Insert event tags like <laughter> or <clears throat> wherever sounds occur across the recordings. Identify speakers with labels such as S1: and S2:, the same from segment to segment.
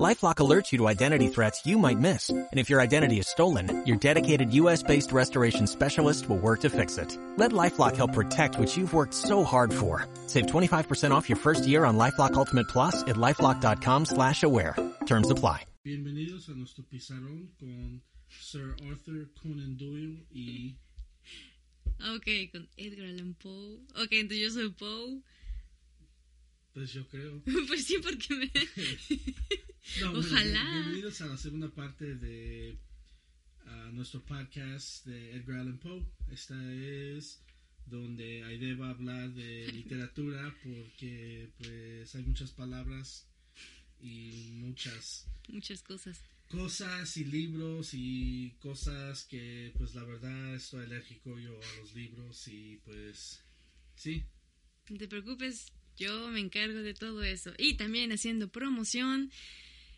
S1: LifeLock alerts you to identity threats you might miss. And if your identity is stolen, your dedicated U.S.-based restoration specialist will work to fix it. Let LifeLock help protect what you've worked so hard for. Save 25% off your first year on LifeLock Ultimate Plus at LifeLock.com slash aware. Terms apply.
S2: Bienvenidos a nuestro pizarrón con Sir Arthur Conan Doyle y...
S3: Ok, con Edgar Allan Poe. Ok, entonces yo soy Poe.
S2: Pues yo creo. <laughs>
S3: pues sí, porque me... <laughs>
S2: No, bueno,
S3: Ojalá.
S2: bienvenidos a la segunda parte de nuestro podcast de Edgar Allan Poe. Esta es donde Aide va a hablar de <laughs> literatura porque pues hay muchas palabras y muchas
S3: Muchas cosas.
S2: cosas y libros y cosas que pues la verdad estoy alérgico yo a los libros y pues sí,
S3: No te preocupes, yo me encargo de todo eso. Y también haciendo promoción.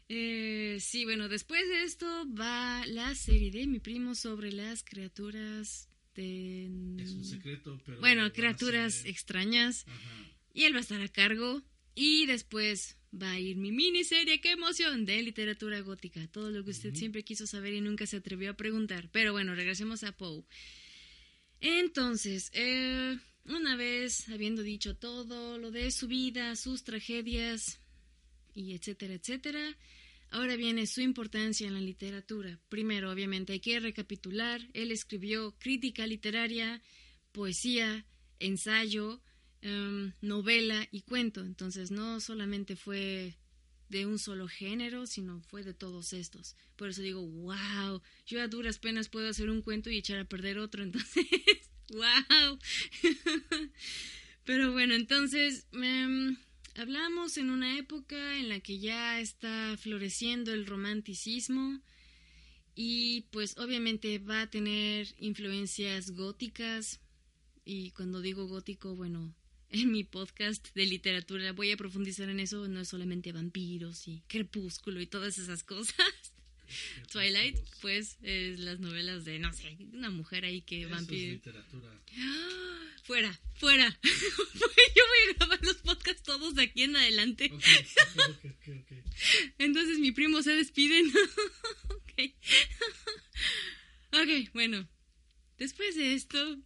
S3: Eh, sí, bueno, después de esto va la serie de mi primo sobre las criaturas de...
S2: es un secreto, pero...
S3: Bueno, criaturas
S2: ser-
S3: extrañas.
S2: Ajá.
S3: Y él va a estar a cargo. Y después va a ir mi miniserie, qué emoción, de literatura gótica. Todo lo que usted siempre quiso saber y nunca se atrevió a preguntar. Pero bueno, regresemos a Poe. Entonces, eh, una vez habiendo dicho todo lo de su vida, sus tragedias, y etcétera, etcétera, ahora viene su importancia en la literatura. Primero, obviamente, hay que recapitular. Él escribió crítica literaria, poesía, ensayo, em, novela y cuento. Entonces, no solamente fue de un solo género, sino fue de todos estos. Por eso digo, wow, yo a duras penas puedo hacer un cuento y echar a perder otro, <laughs> entonces, wow. <laughs> Pero bueno, entonces, em, hablamos en una época en la que ya está floreciendo el romanticismo y pues obviamente va a tener influencias góticas y cuando digo gótico, bueno, <laughs> en mi podcast de literatura voy a profundizar en eso, no es solamente vampiros y crepúsculo y todas esas cosas. <laughs> Twilight, pues, es las novelas de, no sé, una mujer ahí que
S2: Eso es
S3: vampiro.
S2: literatura. <gasps>
S3: Fuera, fuera. <laughs> Yo voy a grabar los podcasts todos de aquí en adelante.
S2: Ok, ok, ok, ok. <laughs>
S3: Entonces mi primo se despide. ¿no? ok. ok, bueno. Después de esto,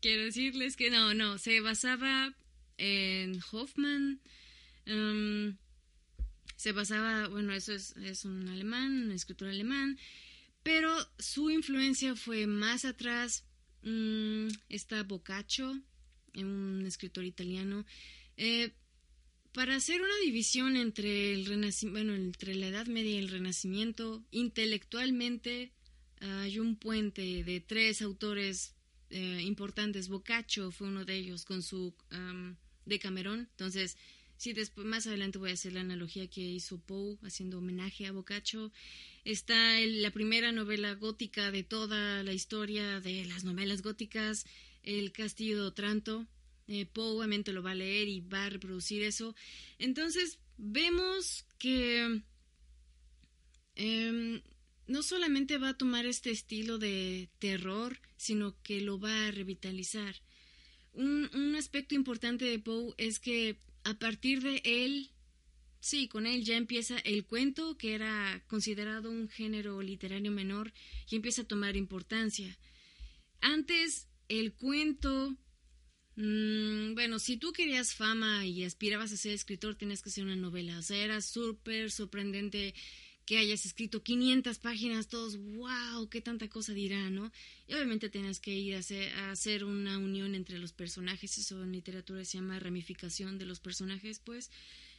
S3: quiero decirles que no, no, se basaba en Hoffman. em, se basaba, bueno, eso es, es un alemán, un escritor alemán. Pero su influencia fue más atrás. Mm, está Boccaccio, un escritor italiano. Eh, para hacer una división entre el renacimiento, bueno, entre la Edad Media y el Renacimiento, intelectualmente hay un puente de tres autores eh, importantes. Boccaccio fue uno de ellos con su am, Decamerón. Entonces, sí, después más adelante voy a hacer la analogía que hizo Poe haciendo homenaje a Boccaccio. Está la primera novela gótica de toda la historia de las novelas góticas, El Castillo de Otranto. Eh, Poe obviamente lo va a leer y va a reproducir eso. Entonces, vemos que em, no solamente va a tomar este estilo de terror, sino que lo va a revitalizar. Un aspecto importante de Poe es que a partir de él, sí, con él ya empieza el cuento, que era considerado un género literario menor, y empieza a tomar importancia. Antes, el cuento Mm, bueno, si tú querías fama y aspirabas a ser escritor, tenías que hacer una novela. O sea, era súper sorprendente que hayas escrito 500 páginas, todos, wow, qué tanta cosa dirá, ¿no? Y obviamente tenías que ir a hacer, una unión entre los personajes, eso en literatura se llama ramificación de los personajes, pues.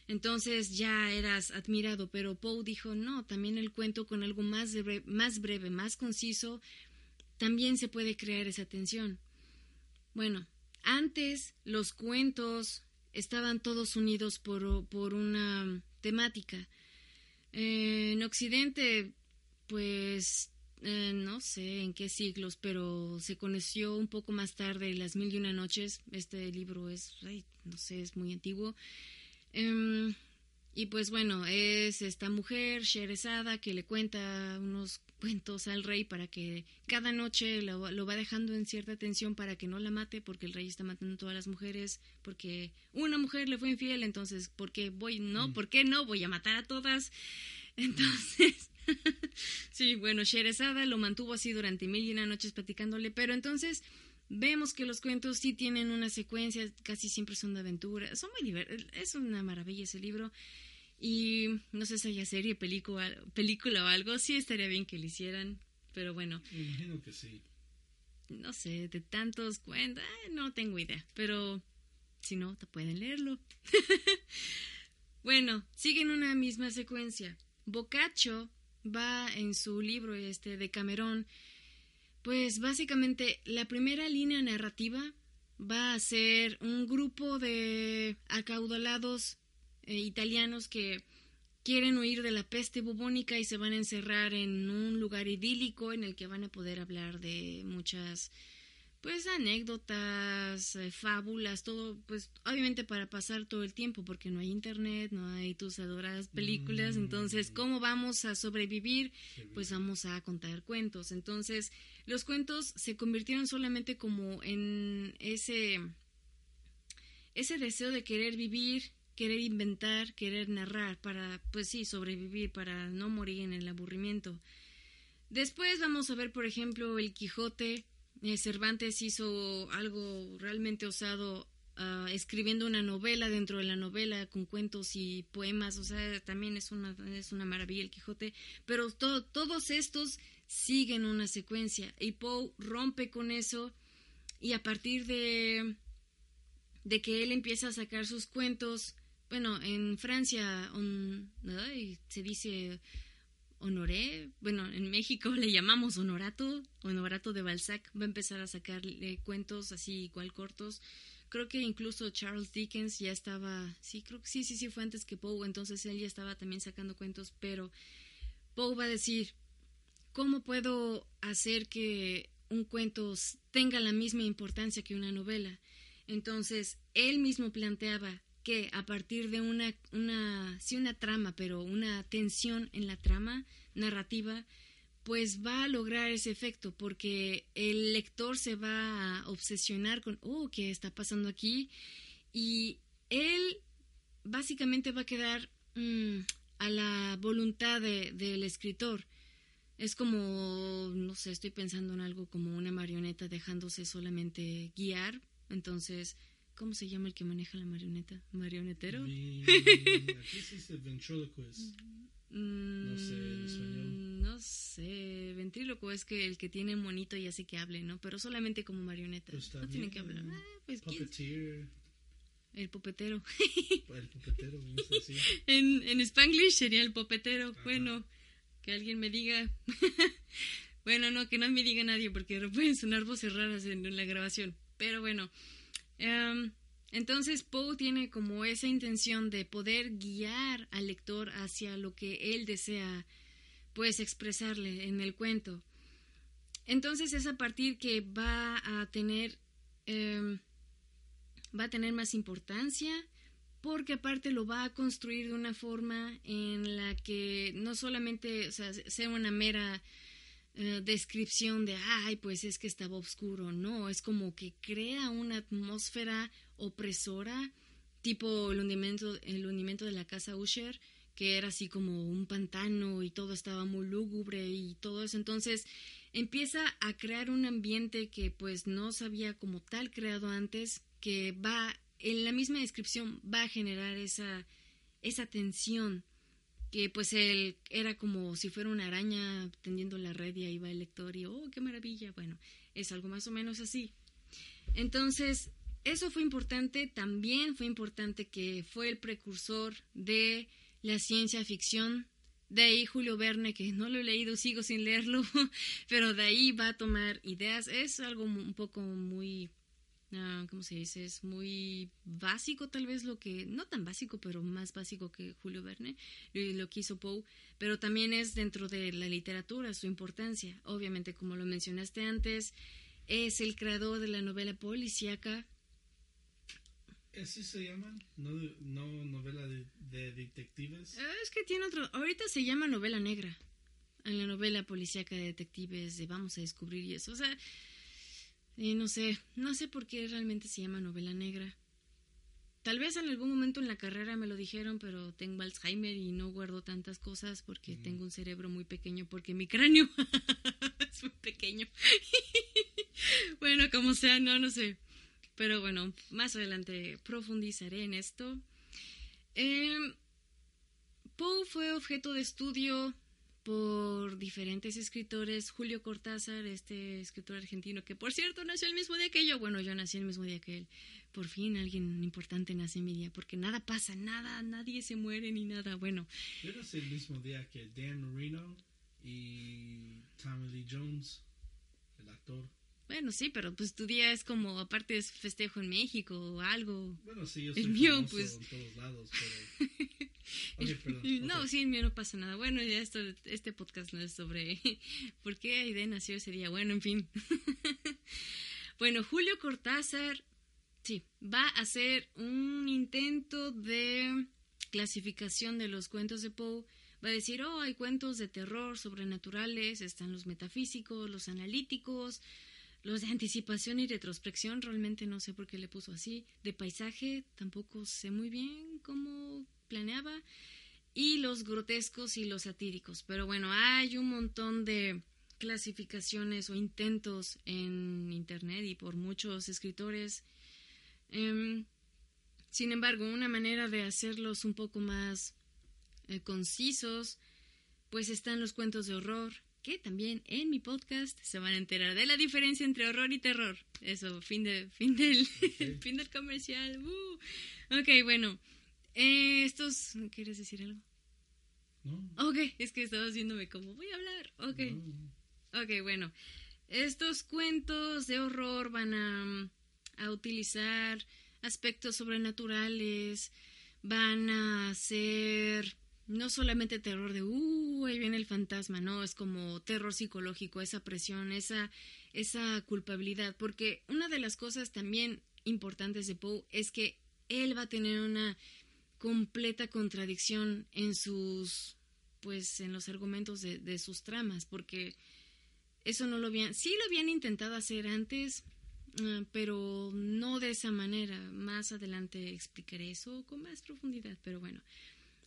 S3: Entonces ya eras admirado, pero Poe dijo, no, también el cuento con algo más, breve, más breve, más conciso, también se puede crear esa tensión. Bueno, antes los cuentos estaban todos unidos por, por una temática. Eh, en Occidente, pues eh, no sé en qué siglos, pero se conoció un poco más tarde Las Mil y Una Noches. Este libro es, no sé, es muy antiguo. Em, Y pues bueno, es esta mujer, Sherezada, que le cuenta unos cuentos al rey para que cada noche lo, va dejando en cierta tensión para que no la mate, porque el rey está matando a todas las mujeres, porque una mujer le fue infiel, entonces, ¿por qué voy? No, mm. ¿por qué no? Voy a matar a todas. <laughs> Entonces, <laughs> sí, bueno, Sherezada lo mantuvo así durante mil y una noches platicándole, pero entonces vemos que los cuentos sí tienen una secuencia, casi siempre son de aventura, son muy divertidos, es una maravilla ese libro. Y no sé si haya serie, película, película o algo, sí estaría bien que lo hicieran, pero bueno.
S2: Me imagino que sí.
S3: No sé, de tantos cuentos, eh, no tengo idea, pero si no, te pueden leerlo. <laughs> bueno, siguen una misma secuencia. Boccaccio va en su libro este de Camerón, pues básicamente la primera línea narrativa va a ser un grupo de acaudalados eh, italianos que quieren huir de la peste bubónica y se van a encerrar en un lugar idílico en el que van a poder hablar de muchas pues anécdotas, eh, fábulas, todo, pues obviamente para pasar todo el tiempo, porque no hay internet, no hay tus adoradas películas, entonces, mm. ¿cómo vamos a sobrevivir? Pues vamos a contar cuentos. Entonces, los cuentos se convirtieron solamente como en ese, ese deseo de querer vivir, querer inventar, querer narrar, para, pues sí, sobrevivir, para no morir en el aburrimiento. Después vamos a ver, por ejemplo, el Quijote, eh, Cervantes hizo algo realmente osado ah, escribiendo una novela dentro de la novela con cuentos y poemas, o sea, también es una, es una maravilla el Quijote, pero todos estos siguen una secuencia y Poe rompe con eso. Y a partir de, de que él empieza a sacar sus cuentos, bueno, en Francia se dice Honoré, bueno, en México le llamamos Honorato, Honorato de Balzac, va a empezar a sacar cuentos así igual cortos. Creo que incluso Charles Dickens ya estaba, sí, creo que sí, sí, sí, fue antes que Poe, entonces él ya estaba también sacando cuentos, pero Poe va a decir, ¿cómo puedo hacer que un cuento tenga la misma importancia que una novela? Entonces, él mismo planteaba, que a partir de una, una, sí una trama, pero una tensión en la trama narrativa, pues va a lograr ese efecto, porque el lector se va a obsesionar con, oh, ¿qué está pasando aquí? Y él básicamente va a quedar mm, a la voluntad del escritor. Es como, no sé, estoy pensando en algo como una marioneta dejándose solamente guiar. Entonces, ¿Cómo se llama el que maneja la marioneta? ¿Marionetero? <laughs>
S2: aquí se dice ventriloquist. no sé, en español.
S3: Mm, no sé, ventríloco es que el que tiene monito y hace que hable, ¿no? Pero solamente como marioneta. Pues no tiene que hablar. Ah, pues,
S2: Puppeteer.
S3: El popetero.
S2: el popetero, decir. <laughs>
S3: en, en Spanglish sería el popetero. Bueno, que alguien me diga. <laughs> bueno, no, que no me diga nadie porque pueden sonar voces raras en la grabación. Pero bueno, Em, entonces Poe tiene como esa intención de poder guiar al lector hacia lo que él desea pues expresarle en el cuento. Entonces es a partir que va a tener em, va a tener más importancia porque aparte lo va a construir de una forma en la que no solamente sea una mera eh, descripción de, ay, pues es que estaba oscuro. No, es como que crea una atmósfera opresora, tipo el hundimiento, el hundimiento de la casa Usher, que era así como un pantano y todo estaba muy lúgubre y todo eso. Entonces empieza a crear un ambiente que pues no se había como tal creado antes, que va, en la misma descripción, va a generar esa, esa tensión que pues él era como si fuera una araña tendiendo la red y ahí va el lector y oh, qué maravilla. Bueno, es algo más o menos así. Entonces, eso fue importante, también fue importante que fue el precursor de la ciencia ficción. De ahí Julio Verne, que no lo he leído, sigo sin leerlo, <laughs> pero de ahí va a tomar ideas. Es algo un poco muy Ah, ¿cómo se dice? Es muy básico tal vez lo que, no tan básico, pero más básico que Julio Verne, lo que hizo Poe, pero también es dentro de la literatura su importancia. Obviamente, como lo mencionaste antes, es el creador de la novela policíaca.
S2: ¿Así se llaman? ¿No, no novela de, de detectives?
S3: Ah, es que tiene otro. Ahorita se llama novela negra. En la novela policíaca de detectives de Vamos a descubrir y eso. O sea, eh, no sé. No sé por qué realmente se llama novela negra. Tal vez en algún momento en la carrera me lo dijeron, pero tengo Alzheimer y no guardo tantas cosas porque tengo un cerebro muy pequeño, porque mi cráneo <laughs> es muy pequeño. <laughs> bueno, como sea, no, no sé. Pero bueno, más adelante profundizaré en esto. Eh, Poe fue objeto de estudio por diferentes escritores. Julio Cortázar, este escritor argentino, que por cierto nació el mismo día que yo. Bueno, yo nací el mismo día que él. Por fin alguien importante nace en mi día, porque nada pasa, nada, nadie se muere ni nada. Bueno.
S2: Yo nací el mismo día que Dan Marino y Tommy Lee Jones, el actor.
S3: Bueno, sí, pero pues tu día es como, aparte es festejo en México o algo.
S2: Bueno, sí, yo soy
S3: el mío, pues.
S2: en todos lados, pero... <laughs> <laughs> Perdón,
S3: No,
S2: ok.
S3: sí, no pasa nada. Bueno, ya esto, este podcast no es sobre <laughs> por qué Aide nació ese día. Bueno, en fin. <laughs> bueno, Julio Cortázar, sí, va a hacer un intento de clasificación de los cuentos de Poe. Va a decir, oh, hay cuentos de terror sobrenaturales, están los metafísicos, los analíticos, los de anticipación y retrospección, realmente no sé por qué le puso así. De paisaje, tampoco sé muy bien cómo planeaba. Y los grotescos y los satíricos. Pero bueno, hay un montón de clasificaciones o intentos en Internet y por muchos escritores. Em, sin embargo, una manera de hacerlos un poco más eh, concisos, pues están los cuentos de horror, que también en mi podcast se van a enterar de la diferencia entre horror y terror. Eso, fin de fin del <laughs> fin del comercial. Uh. Ok, bueno. Eh, estos ¿quieres decir algo?
S2: No,
S3: Ok, es que estaba haciéndome como voy a hablar. Ok.
S2: no.
S3: Ok, bueno. Estos cuentos de horror van a, a utilizar aspectos sobrenaturales, van a ser no solamente terror de, uh, ahí viene el fantasma, no, es como terror psicológico, esa presión, esa, esa culpabilidad, porque una de las cosas también importantes de Poe es que él va a tener una completa contradicción en sus, pues, en los argumentos de, sus tramas, porque eso no lo habían, sí lo habían intentado hacer antes, ah, pero no de esa manera. Más adelante explicaré eso con más profundidad, pero bueno.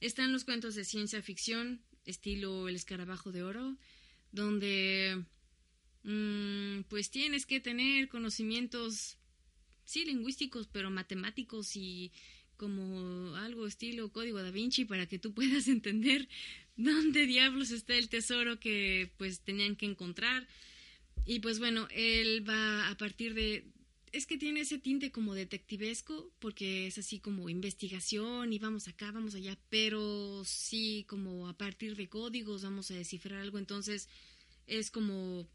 S3: Están los cuentos de ciencia ficción, estilo El escarabajo de oro, donde mm, pues tienes que tener conocimientos, sí, lingüísticos, pero matemáticos y como algo estilo código da Vinci para que tú <laughs> puedas entender dónde diablos está el tesoro que pues tenían que encontrar. Y pues bueno, él va a partir de... Es que tiene ese tinte como detectivesco, porque es así como investigación y vamos acá, vamos allá, pero sí como a partir de códigos vamos a descifrar algo, entonces es como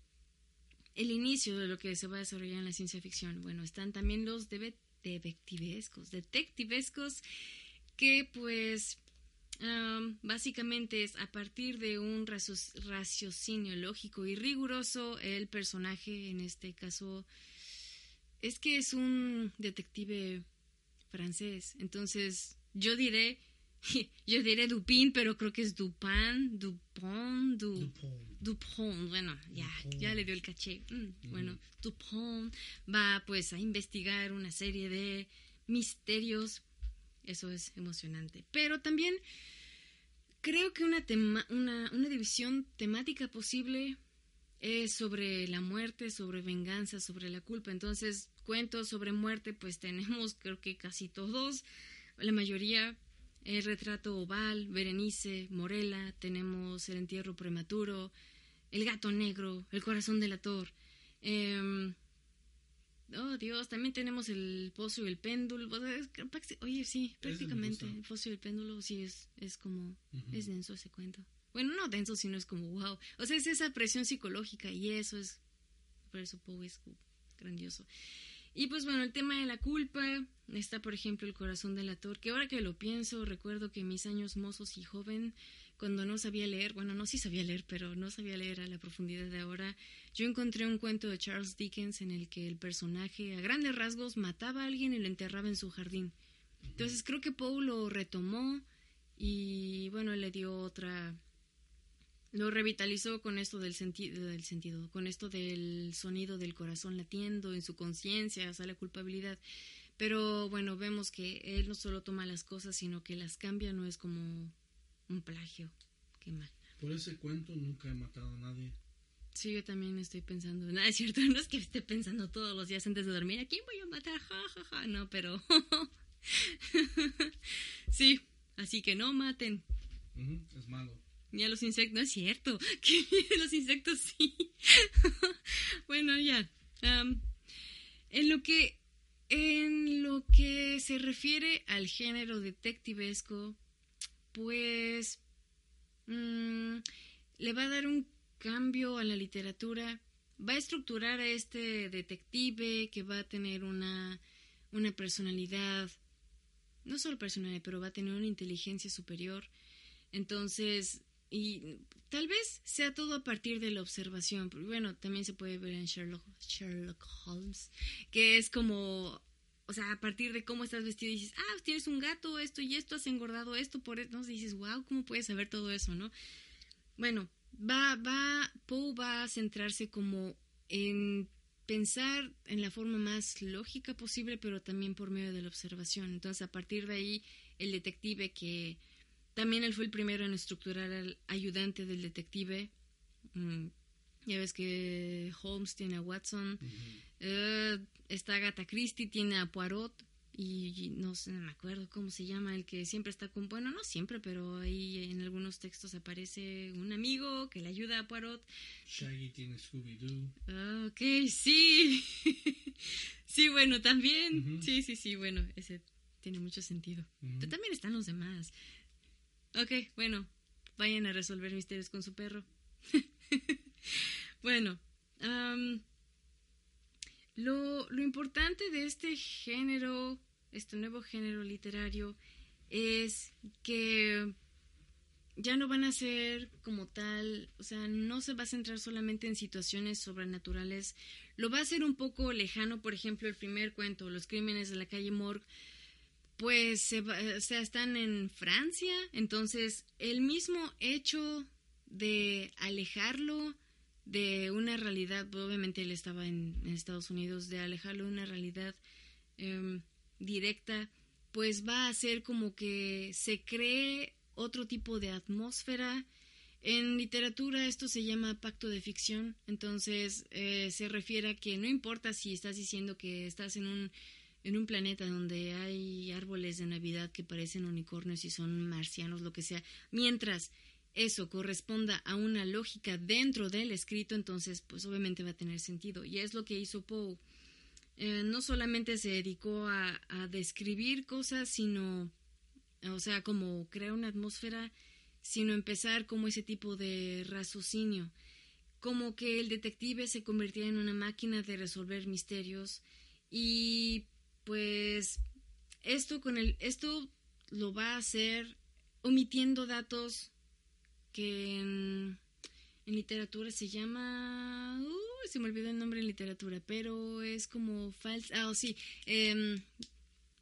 S3: el inicio de lo que se va a desarrollar en la ciencia ficción. Bueno, están también los debe- detectivescos, detectivescos que pues am, básicamente es a partir de un racio- raciocinio lógico y riguroso el personaje, en este caso, es que es un detective francés, entonces yo diré, <laughs> yo diré Dupin, pero creo que es Dupin, Dupont, Du-
S2: Dupont.
S3: Dupont, bueno, ya,
S2: Dupont.
S3: ya le dio el caché. Mm, Bueno, Dupont va pues a investigar una serie de misterios. Eso es emocionante. Pero también creo que una, tema- una, una división temática posible es sobre la muerte, sobre venganza, sobre la culpa. Entonces, cuentos sobre muerte, pues tenemos creo que casi todos, la mayoría. El retrato oval, Berenice, Morela, tenemos el entierro prematuro, el gato negro, el corazón delator. Em, oh, Dios, también tenemos el pozo y el péndulo. O sea, es que praxi- Oye, sí,
S2: me
S3: prácticamente el pozo y el péndulo sí es, es como, es denso ese cuento. Bueno, no denso, sino es como wow. O sea, es esa presión psicológica y eso es, por eso Poe es grandioso. Y pues bueno, el tema de la culpa, está por ejemplo el corazón delator, que ahora que lo pienso, recuerdo que en mis años mozos y joven cuando no sabía leer, bueno, no sí sabía leer, pero no sabía leer a la profundidad de ahora, yo encontré un cuento de Charles Dickens en el que el personaje a grandes rasgos mataba a alguien y lo enterraba en su jardín. Entonces creo que Poe lo retomó y bueno, le dio otra lo revitalizó con esto del, sentido del sentido, con esto del sonido del corazón latiendo en su conciencia, o sea, la culpabilidad. Pero bueno, vemos que él no solo toma las cosas, sino que las cambia, no es como un plagio. Qué mal.
S2: Por ese cuento nunca he matado a nadie.
S3: Sí, yo también estoy pensando. No, es cierto, <laughs> no es que esté pensando todos los días antes de dormir, ¿a quién voy a matar? Ja, ja, ja. No, pero. <laughs> sí, así que no maten.
S2: es malo.
S3: Ni a los insectos, no es cierto. <laughs> Que los insectos sí. <laughs> bueno, ya. en lo que. En lo que se refiere al género detectivesco, pues. Mm, le va a dar un cambio a la literatura. Va a estructurar a este detective que va a tener una, una personalidad. No solo personalidad, pero va a tener una inteligencia superior. Entonces, y tal vez sea todo a partir de la observación. Bueno, también se puede ver en Sherlock, Sherlock Holmes, que es como, o sea, a partir de cómo estás vestido, dices, ah, tienes un gato, esto y esto, has engordado esto, por esto, ¿no? dices, wow, ¿cómo puedes saber todo eso, no? Bueno, va, va, Poe va a centrarse como en pensar en la forma más lógica posible, pero también por medio de la observación. Entonces, a partir de ahí, el detective que también él fue el primero en estructurar al ayudante del detective. Mm, ya ves que Holmes tiene a Watson. Eh, está Agatha Christie, tiene a Poirot. Y, no sé, me acuerdo cómo se llama, el que siempre está con. Bueno, no siempre, pero ahí en algunos textos aparece un amigo que le ayuda a Poirot.
S2: Shaggy tiene Scooby-Doo.
S3: Ah, ok, sí. <laughs> sí, bueno, también. Sí, sí, sí, bueno, ese tiene mucho sentido. También están los demás. Ok, bueno, vayan a resolver misterios con su perro. <laughs> bueno, lo, lo importante de este género, este nuevo género literario, es que ya no van a ser como tal, o sea, no se va a centrar solamente en situaciones sobrenaturales, lo va a hacer un poco lejano, por ejemplo, el primer cuento, Los crímenes de la calle Morgue, pues se o sea, están en Francia, entonces el mismo hecho de alejarlo de una realidad, obviamente él estaba en, Estados Unidos, de alejarlo de una realidad em, directa, pues va a hacer como que se cree otro tipo de atmósfera. En literatura esto se llama pacto de ficción, entonces eh, se refiere a que no importa si estás diciendo que estás en un en un planeta donde hay árboles de Navidad que parecen unicornios y son marcianos, lo que sea, mientras eso corresponda a una lógica dentro del escrito, entonces pues obviamente va a tener sentido. Y es lo que hizo Poe. Eh, no solamente se dedicó a, a, describir cosas, sino, o sea, como crear una atmósfera, sino empezar como ese tipo de raciocinio, como que el detective se convertía en una máquina de resolver misterios y pues esto con el esto lo va a hacer omitiendo datos que en, literatura se llama se me olvidó el nombre en literatura pero es como falso ah sí em,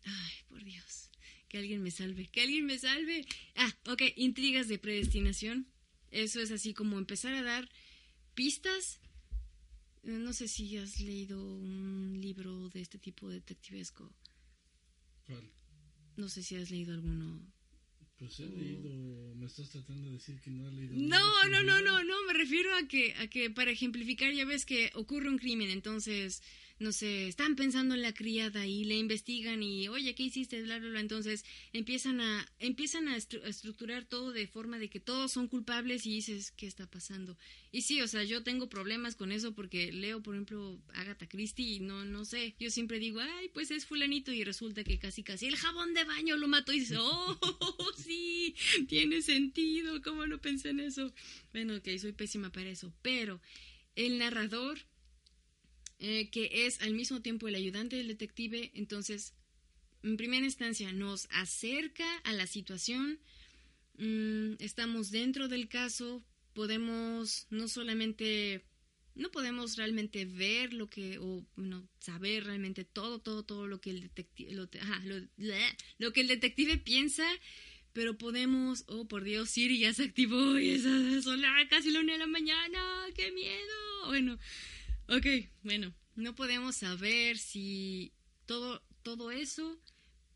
S3: ay por Dios que alguien me salve que alguien me salve. Ah ok intrigas de predestinación eso es así como empezar a dar pistas no sé si has leído un libro de este tipo detectivesco.
S2: ¿Cuál?
S3: No sé si has leído alguno.
S2: Pues he leído, me estás tratando de decir que no has leído.
S3: No, no, no, no, no, me refiero a que, a que para ejemplificar ya ves que ocurre un crimen, entonces no sé, están pensando en la criada y le investigan y, oye, ¿qué hiciste? Bla, bla, bla. Entonces empiezan a, empiezan a, estructurar todo de forma de que todos son culpables y dices, ¿qué está pasando? Y sí, o sea, yo tengo problemas con eso porque leo, por ejemplo, Agatha Christie y no, no sé, yo siempre digo, ay, pues es fulanito y resulta que casi, casi el jabón de baño lo mató y dices, oh, <laughs> sí, tiene sentido, ¿cómo no pensé en eso? Bueno, que soy pésima para eso, pero el narrador eh, que es al mismo tiempo el ayudante del detective, entonces, en primera instancia, nos acerca a la situación, mm, estamos dentro del caso, podemos no solamente no podemos realmente ver lo que o no saber realmente todo todo todo lo que el detective lo, que el detective piensa pero podemos oh por Dios Siri ya se activó y es <laughs> casi la una de la mañana qué miedo bueno ok bueno no podemos saber si todo todo eso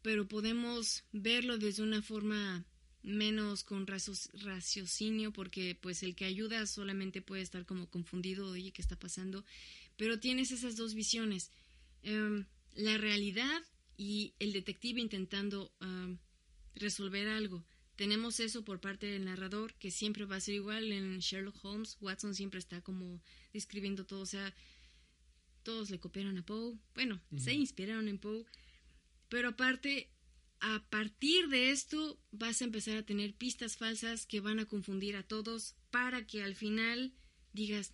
S3: pero podemos verlo desde una forma menos con raciocinio porque pues el que ayuda solamente puede estar como confundido, oye, ¿qué está pasando? Pero tienes esas dos visiones, em, la realidad y el detective intentando resolver algo. Tenemos eso por parte del narrador, que siempre va a ser igual en Sherlock Holmes. Watson siempre está como describiendo todo, o sea, todos le copiaron a Poe, bueno, se inspiraron en Poe, pero aparte a partir de esto vas a empezar a tener pistas falsas que van a confundir a todos para que al final digas,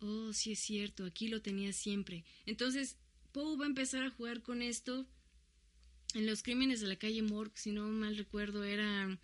S3: oh, sí es cierto, aquí lo tenía siempre. Entonces, Poe va a empezar a jugar con esto. En los crímenes de la calle Morgue, si no mal recuerdo, era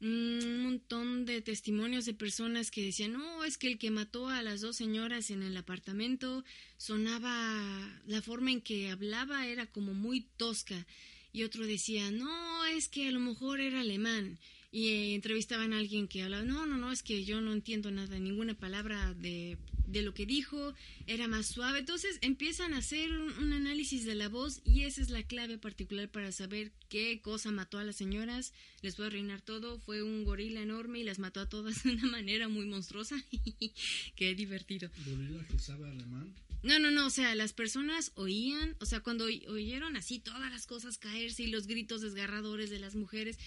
S3: un montón de testimonios de personas que decían, no, es que el que mató a las dos señoras en el apartamento sonaba, la forma en que hablaba era como muy tosca y otro decía, no, es que a lo mejor era alemán. Y eh, entrevistaban a alguien que hablaba, no, no, no, es que yo no entiendo nada, ninguna palabra de, de lo que dijo, era más suave. Entonces empiezan a hacer un, análisis de la voz y esa es la clave particular para saber qué cosa mató a las señoras. Les voy a arruinar todo, fue un gorila enorme y las mató a todas <laughs> de una manera muy monstruosa. <laughs> qué divertido.
S2: ¿Gorila que sabe alemán?
S3: No, no, no, o sea, las personas oían, o sea, cuando oyeron así todas las cosas caerse y los gritos desgarradores de las mujeres,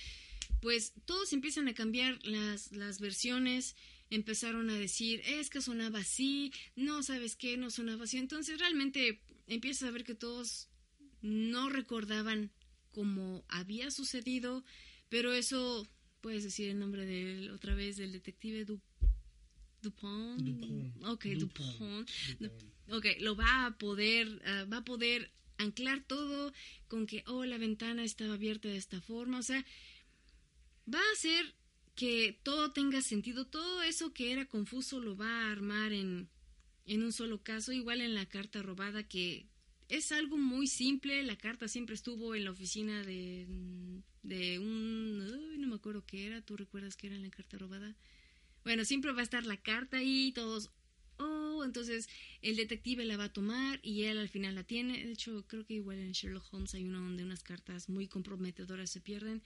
S3: pues todos empiezan a cambiar las, las versiones, empezaron a decir, es que sonaba así, no, ¿sabes qué? No sonaba así. Entonces realmente empiezas a ver que todos no recordaban cómo había sucedido, pero eso, puedes decir el nombre de otra vez, del detective du Dupont.
S2: Dupont.
S3: Ok, Dupont. Ok, lo va a poder, ah, va a poder anclar todo con que, oh, la ventana estaba abierta de esta forma. O sea, va a hacer que todo tenga sentido. Todo eso que era confuso lo va a armar en, en un solo caso. Igual en la carta robada que es algo muy simple. La carta siempre estuvo en la oficina de, de un... no me acuerdo qué era. ¿Tú recuerdas qué era en la carta robada? Bueno, siempre va a estar la carta ahí, todos, oh, entonces el detective la va a tomar y él al final la tiene. De hecho, creo que igual en Sherlock Holmes hay uno donde unas cartas muy comprometedoras se pierden.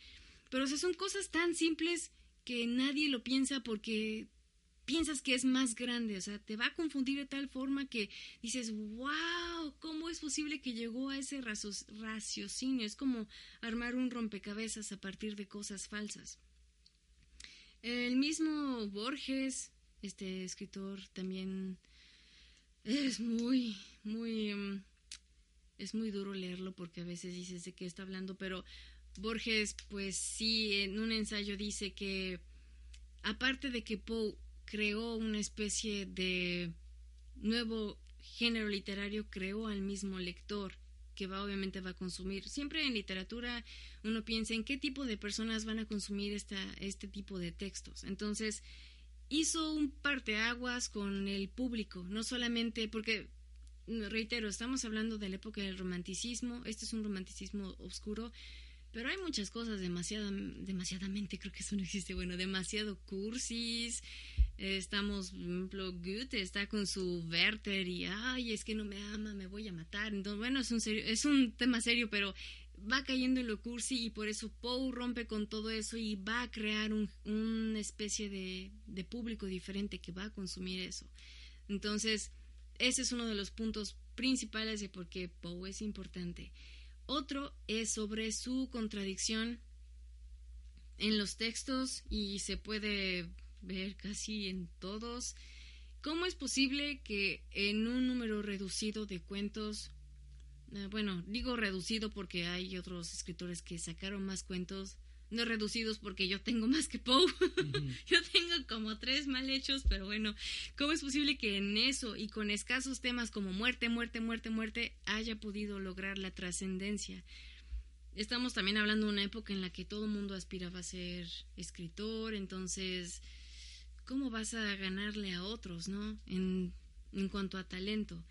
S3: Pero o sea, son cosas tan simples que nadie lo piensa porque piensas que es más grande, o sea, te va a confundir de tal forma que dices, wow, ¿cómo es posible que llegó a ese raciocinio? Es como armar un rompecabezas a partir de cosas falsas. El mismo Borges, este escritor, también es muy, muy, mm, es muy duro leerlo porque a veces dices de qué está hablando, pero Borges, pues sí, en un ensayo dice que aparte de que Poe creó una especie de nuevo género literario, creó al mismo lector que va obviamente va a consumir. Siempre en literatura uno piensa en qué tipo de personas van a consumir esta, este tipo de textos. Entonces, hizo un parteaguas con el público, no solamente porque reitero, estamos hablando de la época del romanticismo, este es un romanticismo oscuro, pero hay muchas cosas demasiado, demasiadamente, creo que eso no existe, bueno, demasiado cursis. Estamos, por ejemplo, Goethe está con su Werther y, ay, es que no me ama, me voy a matar. Entonces, bueno, es un, serio, es un tema serio, pero va cayendo en lo cursi y por eso Poe rompe con todo eso y va a crear un, una especie de, de público diferente que va a consumir eso. Entonces, ese es uno de los puntos principales de por qué Poe es importante. Otro es sobre su contradicción en los textos y se puede ver casi en todos. ¿Cómo es posible que en un número reducido de cuentos, eh, bueno, digo reducido porque hay otros escritores que sacaron más cuentos, no reducidos porque yo tengo más que Poe. <laughs> yo tengo como tres mal hechos, pero bueno, ¿cómo es posible que en eso y con escasos temas como muerte, muerte, muerte, muerte haya podido lograr la trascendencia? estamos también hablando de una época en la que todo el mundo aspiraba a ser escritor, entonces, ¿cómo vas a ganarle a otros, no? En, en cuanto a talento.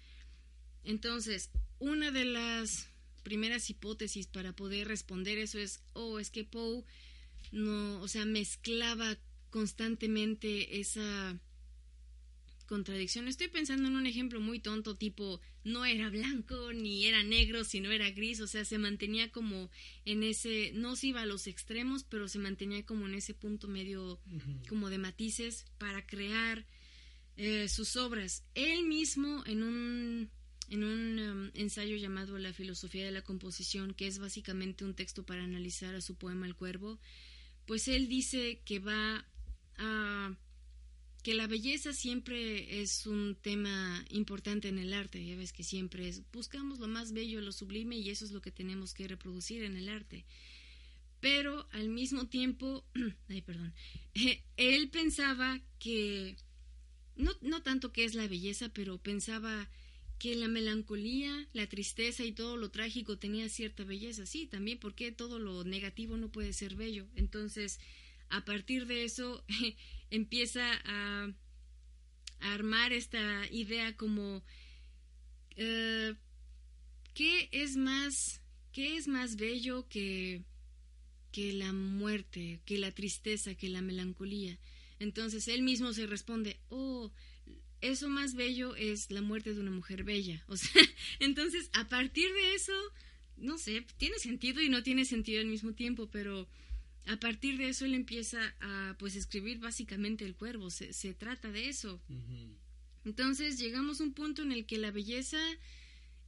S3: Entonces, una de las primeras hipótesis para poder responder eso es, oh, es que Poe no, o sea, mezclaba constantemente esa contradicción. Estoy pensando en un ejemplo muy tonto, tipo, no era blanco ni era negro, sino era gris, o sea, se mantenía como en ese, no se iba a los extremos, pero se mantenía como en ese punto medio, como de matices para crear eh, sus obras. Él mismo en un en un um, ensayo llamado La filosofía de la composición, que es básicamente un texto para analizar a su poema El cuervo, pues él dice que va a que la belleza siempre es un tema importante en el arte, ya ves que siempre es buscamos lo más bello, lo sublime y eso es lo que tenemos que reproducir en el arte. Pero al mismo tiempo, <clears throat> ay, perdón, él pensaba que no, no tanto que es la belleza, pero pensaba que la melancolía, la tristeza y todo lo trágico tenía cierta belleza. Sí, también porque todo lo negativo no puede ser bello. Entonces, a partir de eso, <laughs> empieza a, armar esta idea como eh, ¿qué es más qué es más bello que que la muerte, que la tristeza, que la melancolía? Entonces él mismo se responde, oh, eso más bello es la muerte de una mujer bella. O sea, <laughs> entonces, a partir de eso, no sé, tiene sentido y no tiene sentido al mismo tiempo, pero a partir de eso él empieza a, pues, escribir básicamente el cuervo. Se, se trata de eso. Entonces, llegamos a un punto en el que la belleza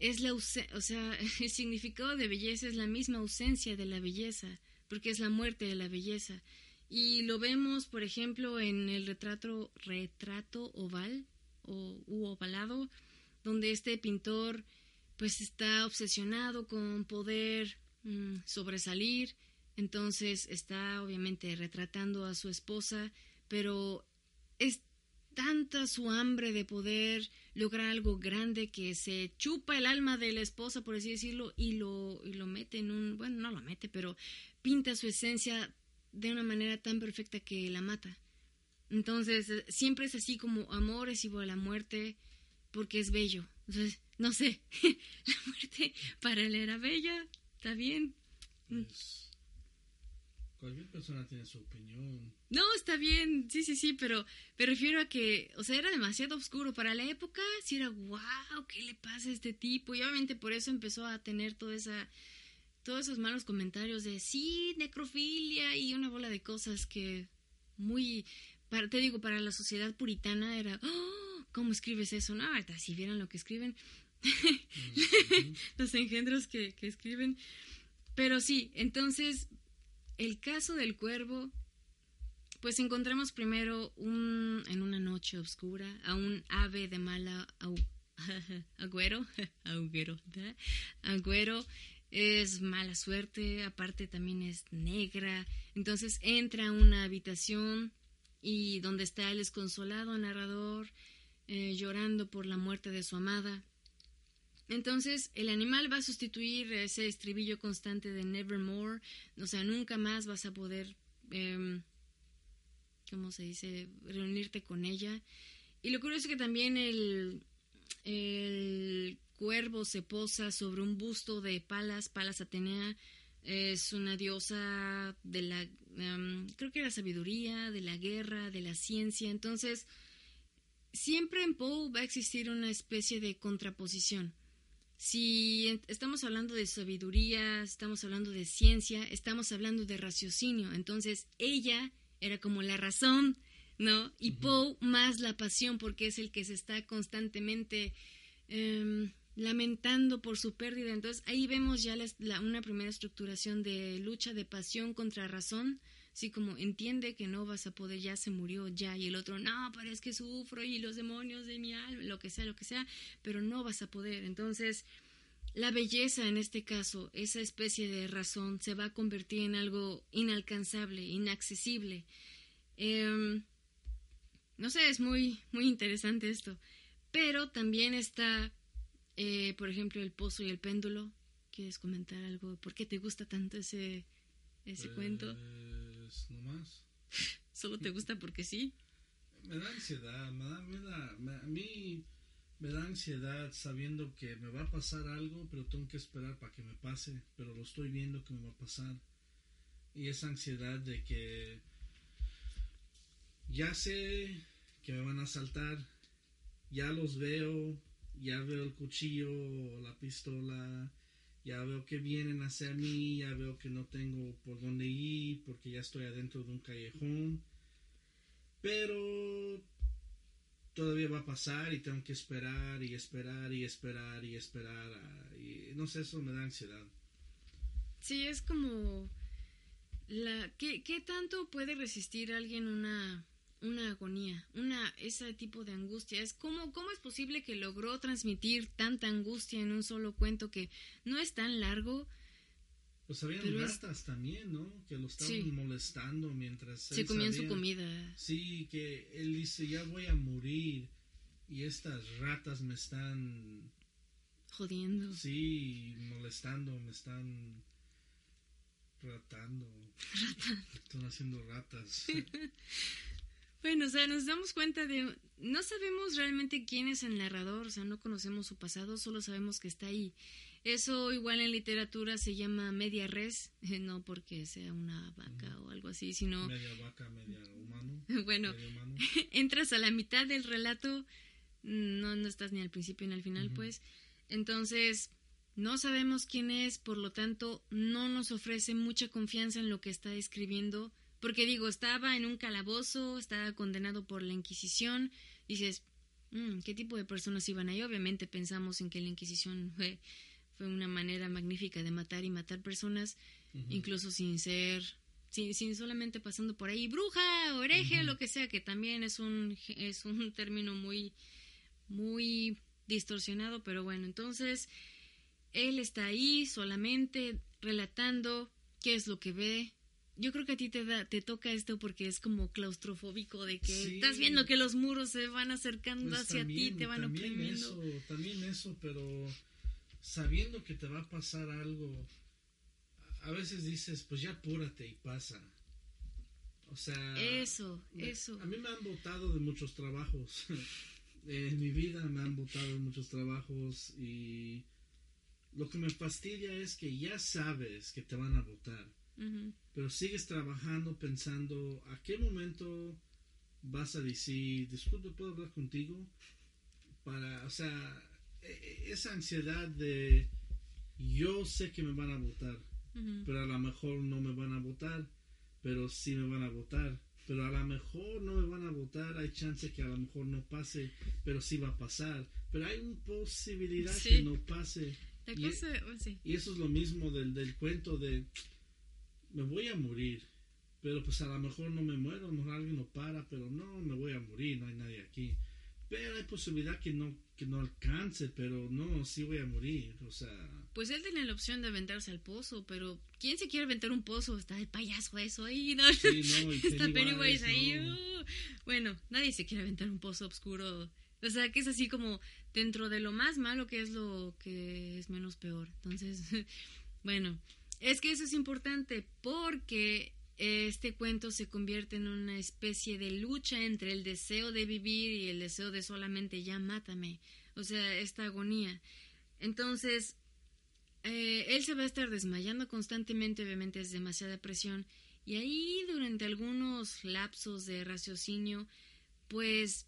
S3: es la, o sea, <laughs> el significado de belleza es la misma ausencia de la belleza, porque es la muerte de la belleza. Y lo vemos, por ejemplo, en el retrato, retrato oval o, ovalado, donde este pintor pues está obsesionado con poder mm, sobresalir, entonces está obviamente retratando a su esposa, pero es tanta su hambre de poder lograr algo grande que se chupa el alma de la esposa, por así decirlo, y lo, y lo mete en un, bueno, no lo mete, pero pinta su esencia de una manera tan perfecta que la mata. Entonces, eh, siempre es así como amor es igual a muerte porque es bello. Entonces, no sé, <laughs> la muerte para él era bella, está bien.
S2: Pues, cualquier persona tiene su opinión.
S3: No, está bien, sí, sí, sí, pero me refiero a que, o sea, era demasiado oscuro para la época, si era, wow, ¿qué le pasa a este tipo? Y obviamente por eso empezó a tener toda esa, todos esos malos comentarios de sí, necrofilia y una bola de cosas que muy te digo, para la sociedad puritana era, oh, ¿cómo escribes eso? No, si vieran lo que escriben, <laughs> los engendros que, escriben. Pero sí, entonces, el caso del cuervo, pues encontramos primero un, en una noche oscura a un ave de mala <laughs> agüero, <laughs> agüero, agüero es mala suerte, aparte también es negra, entonces entra a una habitación y donde está el desconsolado narrador eh, llorando por la muerte de su amada. Entonces, el animal va a sustituir ese estribillo constante de Nevermore, o sea, nunca más vas a poder, eh, ¿cómo se dice?, reunirte con ella. Y lo curioso es que también el, el cuervo se posa sobre un busto de Palas, Palas Atenea, es una diosa de la, em, creo que la sabiduría, de la guerra, de la ciencia. Entonces, siempre en Poe va a existir una especie de contraposición. Si estamos hablando de sabiduría, estamos hablando de ciencia, estamos hablando de raciocinio. Entonces, ella era como la razón, ¿no? Y Poe más la pasión, porque es el que se está constantemente... Em, lamentando por su pérdida. Entonces ahí vemos ya la, una primera estructuración de lucha de pasión contra razón. Así como entiende que no vas a poder, ya se murió, ya, y el otro, no, pero es que sufro y los demonios de mi alma, lo que sea, lo que sea, pero no vas a poder. Entonces, la belleza en este caso, esa especie de razón, se va a convertir en algo inalcanzable, inaccesible. Em, no sé, es muy, muy interesante esto. Pero también está eh, por ejemplo, el pozo y el péndulo, ¿Quieres comentar algo? ¿Por qué te gusta tanto ese, ese cuento?
S2: Pues no más. <laughs>
S3: ¿Solo te gusta porque sí?
S2: Me da ansiedad, me da, me da, me- a mí me da ansiedad sabiendo que me va a pasar algo, pero tengo que esperar para que me pase, pero lo estoy viendo que me va a pasar. Y esa ansiedad de que ya sé que me van a asaltar, ya los veo, ya veo el cuchillo la pistola, ya veo que vienen hacia mí, ya veo que no tengo por dónde ir porque ya estoy adentro de un callejón. Pero todavía va a pasar y tengo que esperar y esperar y esperar y esperar. Y no sé, eso me da ansiedad.
S3: Sí, es como la ¿qué, qué tanto puede resistir alguien una una agonía, una ese tipo de angustia? Es como cómo es posible que logró transmitir tanta angustia en un solo cuento que no es tan largo,
S2: Pues habían
S3: Pero es-
S2: ratas también, ¿no? Que lo estaban
S3: Sí.
S2: molestando mientras
S3: se comían su
S2: sabía-
S3: comida.
S2: Sí, que él dice, ya voy a morir. Y estas ratas me están,
S3: Jodiendo.
S2: sí, molestando, me están ratando. <laughs> Están haciendo ratas. <laughs>
S3: Bueno, o sea, nos damos cuenta de... No sabemos realmente quién es el narrador, o sea, no conocemos su pasado, solo sabemos que está ahí. Eso igual en literatura se llama media res, <laughs> no porque sea una vaca o algo así, sino,
S2: media vaca, media humano. <laughs>
S3: bueno,
S2: humano. <laughs>
S3: entras a la mitad del relato, no, no estás ni al principio ni al final, pues. Entonces, no sabemos quién es, por lo tanto, no nos ofrece mucha confianza en lo que está escribiendo. Porque digo, estaba en un calabozo, estaba condenado por la Inquisición. Dices, "Mm, ¿qué tipo de personas iban ahí? Obviamente pensamos en que la Inquisición fue, fue una manera magnífica de matar y matar personas, incluso sin ser, sin, sin solamente pasando por ahí, bruja, oreje,
S2: Ujú.
S3: lo que sea, que también es un, es un término muy, muy distorsionado, pero bueno, entonces él está ahí solamente relatando qué es lo que ve. Yo creo que a ti te da, te toca esto porque es como claustrofóbico de que
S2: Sí.
S3: estás viendo que los muros se van acercando
S2: Pues
S3: hacia ti,
S2: también-
S3: te van
S2: también
S3: oprimiendo.
S2: Eso, también eso, pero sabiendo que te va a pasar algo, a veces dices, pues ya apúrate y pasa. O sea,
S3: Eso,
S2: me-
S3: eso.
S2: A mí me han votado de muchos trabajos. <laughs> en mi vida me han votado de muchos trabajos y lo que me fastidia es que ya sabes que te van a votar. Pero sigues trabajando pensando a qué momento vas a decir, disculpe, ¿puedo hablar contigo? Para, o sea, e- e- esa ansiedad de yo sé que me van a votar, pero a lo mejor no me van a votar, pero sí me van a votar. Pero a lo mejor no me van a votar, hay chance que a lo mejor no pase, pero sí va a pasar. Pero hay una posibilidad
S3: Sí.
S2: que no pase.
S3: La
S2: Y-
S3: cosa, sí.
S2: Y eso es lo mismo del, del cuento de me voy a morir, pero pues a lo mejor no me muero, a lo mejor alguien lo para, pero no, me voy a morir, no hay nadie aquí. Pero hay posibilidad que no, que no alcance, pero no, sí voy a morir, o sea,
S3: Pues él tenía la opción de aventarse al pozo, pero ¿quién se quiere aventar un pozo? Está el payaso eso ahí, ¿no?
S2: sí, no, <laughs>
S3: Está Pennywise, ahí.
S2: no.
S3: uh. Bueno, nadie se quiere aventar un pozo oscuro. O sea, que es así como dentro de lo más malo que es lo que es menos peor. Entonces, <laughs> bueno, es que eso es importante porque este cuento se convierte en una especie de lucha entre el deseo de vivir y el deseo de solamente ya mátame. O sea, esta agonía. Entonces, eh, él se va a estar desmayando constantemente, obviamente es demasiada presión. Y ahí durante algunos lapsos de raciocinio, pues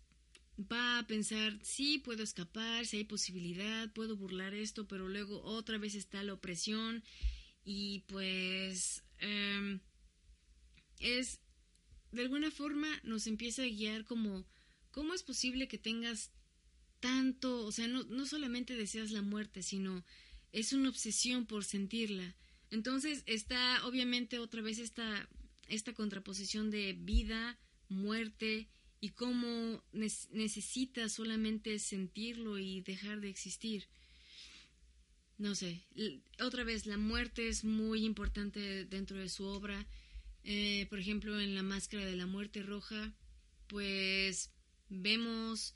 S3: va a pensar, sí, puedo escapar, si hay posibilidad, puedo burlar esto, pero luego otra vez está la opresión y pues em, es, de alguna forma nos empieza a guiar como, ¿cómo es posible que tengas tanto, o sea, no, no solamente deseas la muerte, sino es una obsesión por sentirla. Entonces está obviamente otra vez esta, esta contraposición de vida, muerte y cómo necesitas solamente sentirlo y dejar de existir. No sé, otra vez la muerte es muy importante dentro de su obra. Eh, por ejemplo, en La Máscara de la Muerte Roja, pues vemos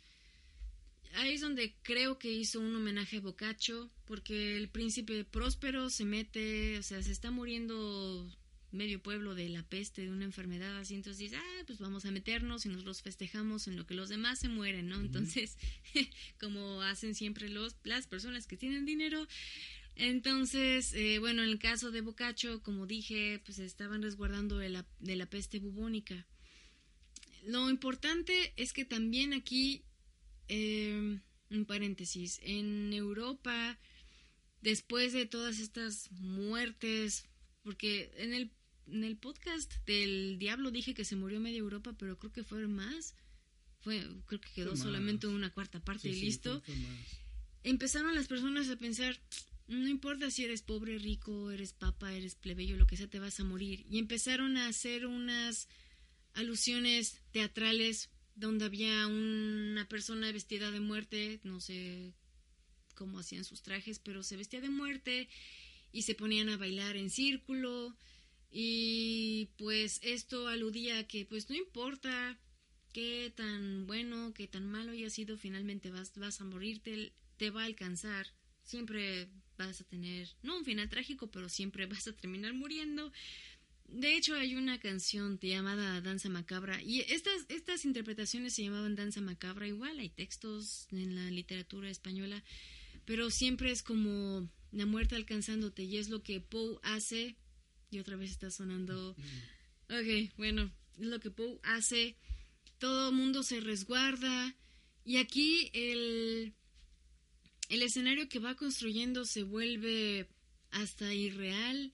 S3: ahí es donde creo que hizo un homenaje a Boccaccio, porque el príncipe próspero se mete, o sea, se está muriendo medio pueblo de la peste, de una enfermedad así, entonces dice, ah, pues vamos a meternos y nos los festejamos en lo que los demás se mueren, ¿no? Entonces, <laughs> como hacen siempre los, las personas que tienen dinero, entonces, eh, bueno, en el caso de Boccaccio, como dije, pues estaban resguardando de la, de la peste bubónica. Lo importante es que también aquí, eh, un paréntesis, en Europa, después de todas estas muertes, porque en el, en el podcast del Diablo dije que se murió media Europa, pero creo que fueron más. Fue, creo que quedó solamente una cuarta parte y listo. Empezaron las personas a pensar, no importa si eres pobre, rico, eres papa, eres plebeyo, lo que sea, te vas a morir. Y empezaron a hacer unas alusiones teatrales donde había una persona vestida de muerte, no sé cómo hacían sus trajes, pero se vestía de muerte y se ponían a bailar en círculo y pues esto aludía a que pues no importa qué tan bueno, qué tan malo haya sido, finalmente vas, vas a morirte, te va a alcanzar, siempre vas a tener, no un final trágico, pero siempre <laughs> vas a terminar muriendo. De hecho, hay una canción llamada Danza Macabra y estas, estas interpretaciones se llamaban Danza Macabra. Igual hay textos en la literatura española, pero siempre es como la muerte alcanzándote y es lo que Poe hace. Y otra vez está sonando. Ok, bueno, es lo que Poe hace. Todo el mundo se resguarda. Y aquí el, el escenario que va construyendo se vuelve hasta irreal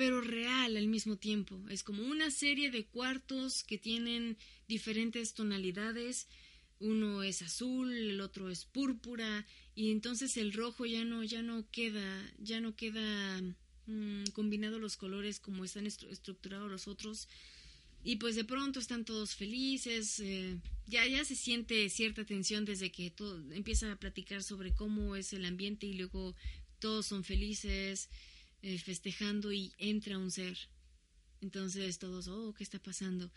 S3: pero real al mismo tiempo. Es como una serie de cuartos que tienen diferentes tonalidades. Uno es azul, el otro es púrpura y entonces el rojo ya no ya no queda ya no queda mm, combinado los colores como están estructurados los otros y pues de pronto están todos felices eh, ya ya se siente cierta tensión desde que todo empieza a platicar sobre cómo es el ambiente y luego todos son felices eh, festejando y entra un ser. Entonces todos, oh, ¿qué está pasando?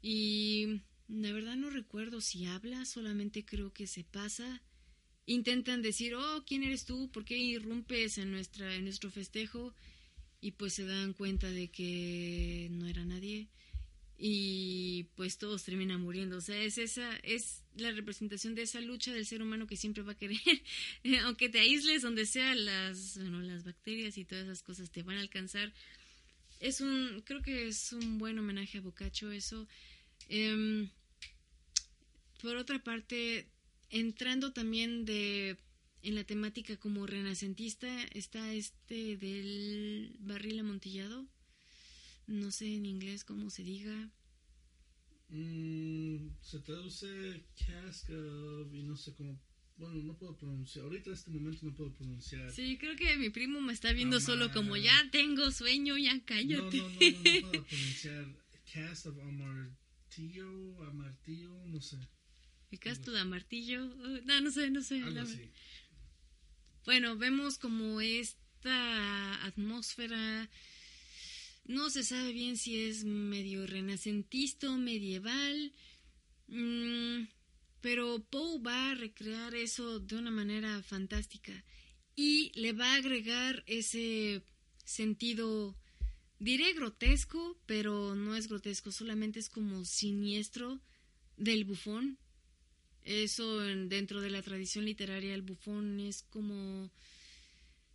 S3: Y la verdad no recuerdo si habla, solamente creo que se pasa. Intentan decir, oh, ¿quién eres tú? ¿Por qué irrumpes en, nuestra, en nuestro festejo? Y pues se dan cuenta de que no era nadie y pues todos terminan muriendo. O sea, es esa, es la representación de esa lucha del ser humano que siempre va a querer, <laughs> aunque te aísles donde sea, las, bueno, las bacterias y todas esas cosas te van a alcanzar. Es un, creo que es un buen homenaje a Boccaccio eso. Em, por otra parte, entrando también de en la temática como renacentista está este del barril amontillado no sé en inglés cómo se diga.
S2: Mm, se traduce cask y no sé cómo. Bueno, no puedo pronunciar. Ahorita en este momento no puedo pronunciar.
S3: Sí, creo que mi primo me está viendo solo como ya tengo sueño, ya cállate. No,
S2: no, no, no, puedo pronunciar. Cast of Amartillo, Amartillo, no sé.
S3: ¿El casto de Amartillo? Uh, no, no sé, no sé. Bueno, vemos como esta atmósfera no se sabe bien si es medio renacentista o medieval, mm, pero Poe va a recrear eso de una manera fantástica y le va a agregar ese sentido, diré grotesco, pero no es grotesco, solamente es como siniestro del bufón. Eso dentro de la tradición literaria, el bufón es como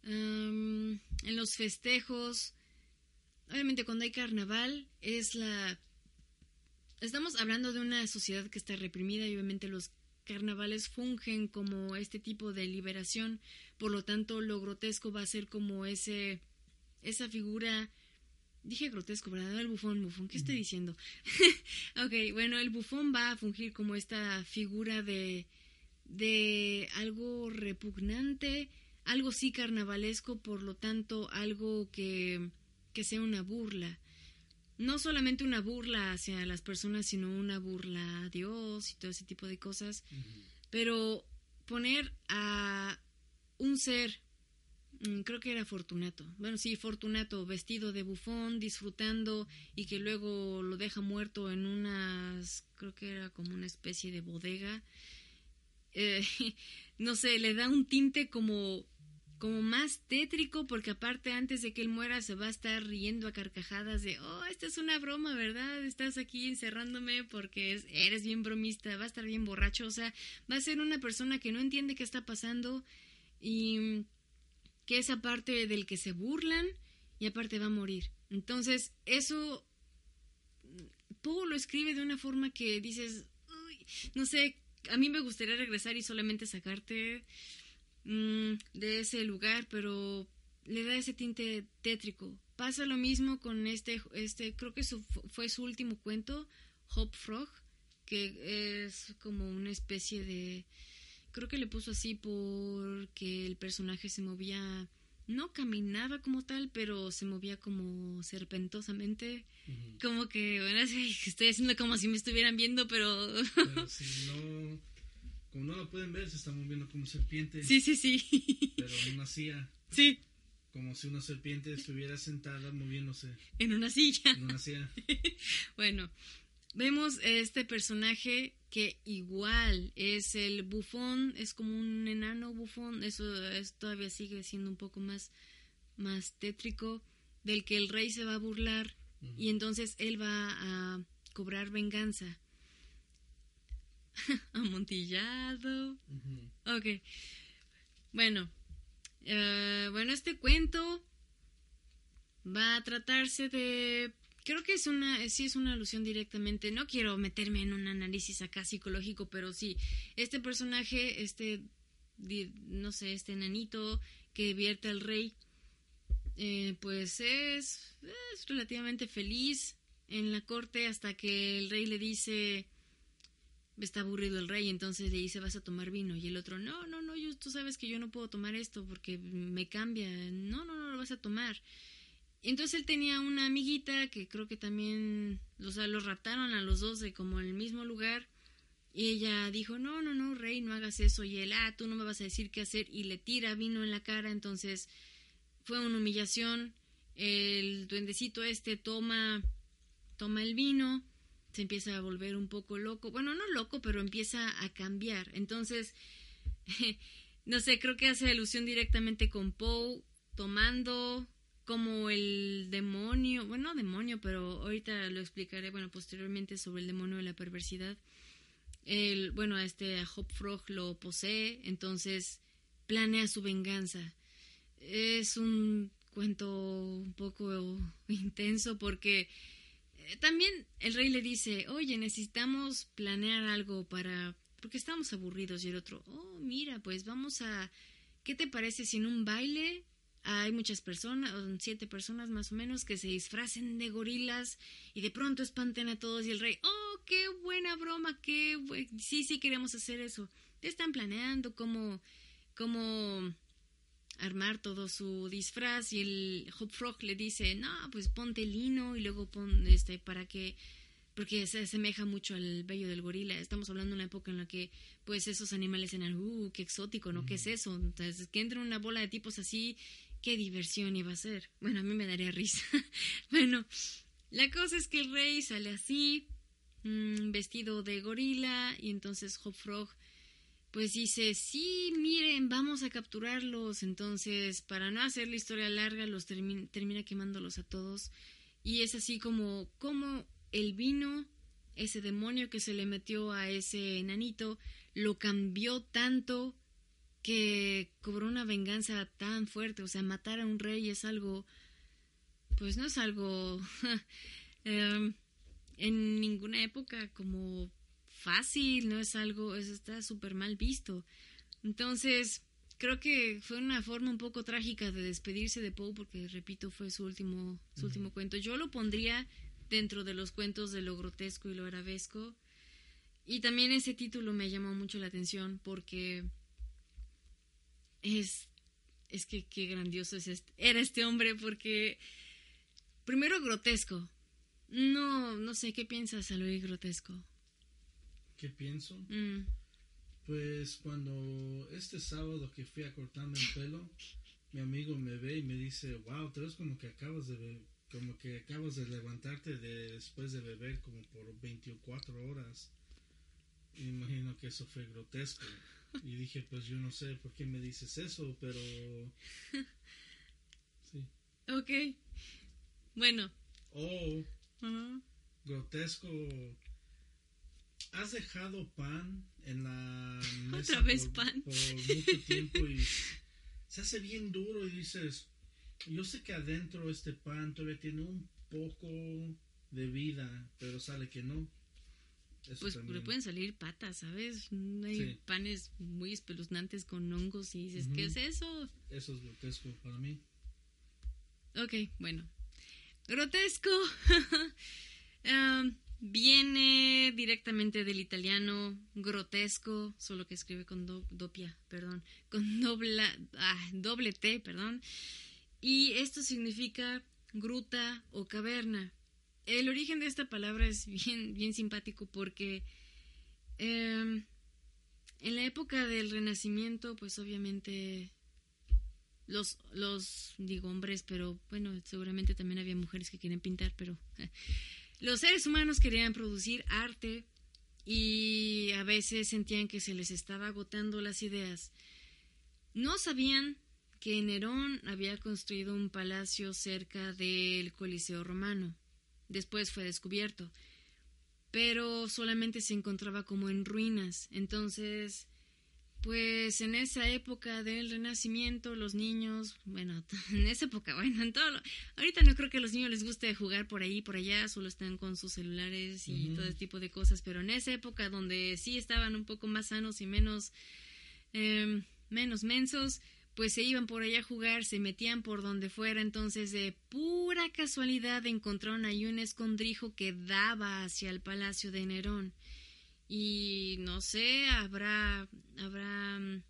S3: en los festejos obviamente cuando hay carnaval es la... Estamos hablando de una sociedad que está reprimida y obviamente los carnavales fungen como este tipo de liberación, por lo tanto lo grotesco va a ser como ese esa figura dije grotesco, ¿verdad? El bufón, bufón, ¿qué estoy diciendo? <laughs> ok, bueno, el bufón va a fungir como esta figura de de algo repugnante, algo sí carnavalesco, por lo tanto algo que que sea una burla. No solamente una burla hacia las personas, sino una burla a Dios y todo ese tipo de cosas. Pero poner a un ser, creo que era Fortunato, bueno, sí, Fortunato, vestido de bufón, disfrutando y que luego lo deja muerto en unas, creo que era como una especie de bodega. eh, <laughs> no sé, le da un tinte como como más tétrico porque aparte antes de que él muera se va a estar riendo a carcajadas de, oh, esta es una broma, ¿verdad? Estás aquí encerrándome porque eres bien bromista, va a estar bien borracho, o sea, va a ser una persona que no entiende qué está pasando y que es aparte del que se burlan y aparte va a morir. Entonces, eso Poe lo escribe de una forma que dices, no sé, a mí me gustaría regresar y solamente sacarte Mm, de ese lugar, pero le da ese tinte tétrico. Pasa lo mismo con este, este creo que fue su último cuento, Hope Frog, que es como una especie de, creo que le puso así porque el personaje se movía, no caminaba como tal, pero se movía como serpentosamente, como que, bueno, estoy haciendo como si me estuvieran viendo, pero...
S2: pero <laughs> si no como no lo pueden ver, se está moviendo como serpiente.
S3: Sí, sí, sí.
S2: Pero en una silla.
S3: Sí.
S2: Como si una serpiente estuviera sentada moviéndose.
S3: En una silla.
S2: En una silla. <laughs>
S3: bueno, vemos este personaje que igual es el bufón, es como un enano bufón, eso todavía sigue siendo un poco más, más tétrico, del que el rey se va a burlar y entonces él va a cobrar venganza <laughs> Amontillado. Ok. Bueno. Eh, bueno, este cuento va a tratarse de... Creo que es una, sí es una alusión directamente. No quiero meterme en un análisis acá psicológico, pero sí, este personaje, este, no sé, este enanito que divierte al rey, eh, pues es, es relativamente feliz en la corte hasta que el rey le dice, está aburrido el rey, entonces le dice vas a tomar vino y el otro, no, no, no, yo, tú sabes que yo no puedo tomar esto porque me cambia, no, no, no lo vas a tomar. Entonces él tenía una amiguita que creo que también, o sea, los raptaron a los dos de como el mismo lugar. Y ella dijo, no, no, no, rey, no hagas eso y él, ah, tú no me vas a decir qué hacer y le tira vino en la cara, entonces fue una humillación, el duendecito este toma, toma el vino se empieza a volver un poco loco. Bueno, no loco, pero empieza a cambiar. Entonces, <laughs> no sé, creo que hace alusión directamente con Poe tomando como el demonio, bueno, demonio, pero ahorita lo explicaré, bueno, posteriormente sobre el demonio de la perversidad. El, bueno, este Hop Frog lo posee, entonces planea su venganza. Es un cuento un poco intenso porque también el rey le dice, oye, necesitamos planear algo para... porque estamos aburridos y el otro, oh, mira, pues vamos a... ¿Qué te parece si en un baile hay muchas personas, siete personas más o menos, que se disfracen de gorilas y de pronto espanten a todos y el rey, oh, qué buena broma, qué... Sí, sí, queremos hacer eso. Están planeando cómo... cómo armar todo su disfraz y el Hop Frog le dice, no, pues ponte lino y luego pon este para que porque se asemeja mucho al vello del gorila. Estamos hablando de una época en la que, pues, esos animales eran, uh, qué exótico, ¿no? ¿Qué es eso? Entonces, que entre una bola de tipos así, qué diversión iba a ser. Bueno, a mí me daría risa. <laughs> bueno, la cosa es que el rey sale así, mm, vestido de gorila, y entonces Hop Frog pues dice, sí, miren, vamos a capturarlos. Entonces, para no hacer la historia larga, los termina quemándolos a todos. Y es así como, como el vino, ese demonio que se le metió a ese enanito, lo cambió tanto que cobró una venganza tan fuerte. O sea, matar a un rey es algo, pues no es algo <laughs> em, en ninguna época como fácil, no es algo, eso está súper mal visto. Entonces, creo que fue una forma un poco trágica de despedirse de Poe porque, repito, fue su último, su último cuento. Yo lo pondría dentro de los cuentos de lo grotesco y lo arabesco. Y también ese título me llamó mucho la atención porque es, es que qué grandioso es este, era este hombre porque, primero, grotesco. No, no sé, ¿qué piensas al oír grotesco?
S2: ¿Qué pienso? Mm. Pues cuando este sábado que fui a cortarme el pelo, mi amigo me ve y me dice, wow, te ves como que acabas de como que acabas de levantarte de, después de beber como por 24 horas. Me imagino que eso fue grotesco. Y dije, pues yo no sé por qué me dices eso, pero... <laughs> Sí.
S3: Ok. Bueno.
S2: O
S3: Ajá.
S2: grotesco. ¿Has dejado pan en la <laughs> mesa
S3: Otra vez
S2: por,
S3: pan.
S2: por mucho tiempo y se hace bien duro y dices, yo sé que adentro este pan todavía tiene un poco de vida, pero sale que no. Eso
S3: Pues
S2: también.
S3: le pueden salir patas, ¿sabes? Hay
S2: Sí.
S3: panes muy espeluznantes con hongos y dices, ¿qué es eso?
S2: Eso es grotesco para mí.
S3: Ok, bueno. Grotesco. <laughs> Viene directamente del italiano grotesco, solo que escribe con do- doppia, perdón, <laughs> con dobla, ah, doble T, perdón. Y esto significa gruta o caverna. El origen de esta palabra es bien, bien simpático porque em, en la época del Renacimiento, pues obviamente los, los, digo hombres, pero bueno, seguramente también había mujeres que querían pintar, pero <laughs> los seres humanos querían producir arte y a veces sentían que se les estaba agotando las ideas. No sabían que Nerón había construido un palacio cerca del Coliseo romano. Después fue descubierto, pero solamente se encontraba como en ruinas. Entonces, pues en esa época del Renacimiento, los niños, bueno, <laughs> en esa época, bueno, en todo lo- ahorita no creo que a los niños les guste jugar por ahí, por allá, solo están con sus celulares y todo ese tipo de cosas, pero en esa época donde sí estaban un poco más sanos y menos, em, menos mensos, pues se iban por allá a jugar, se metían por donde fuera, entonces de pura casualidad encontraron ahí un escondrijo que daba hacia el palacio de Nerón. Y no sé, habrá habrá mm,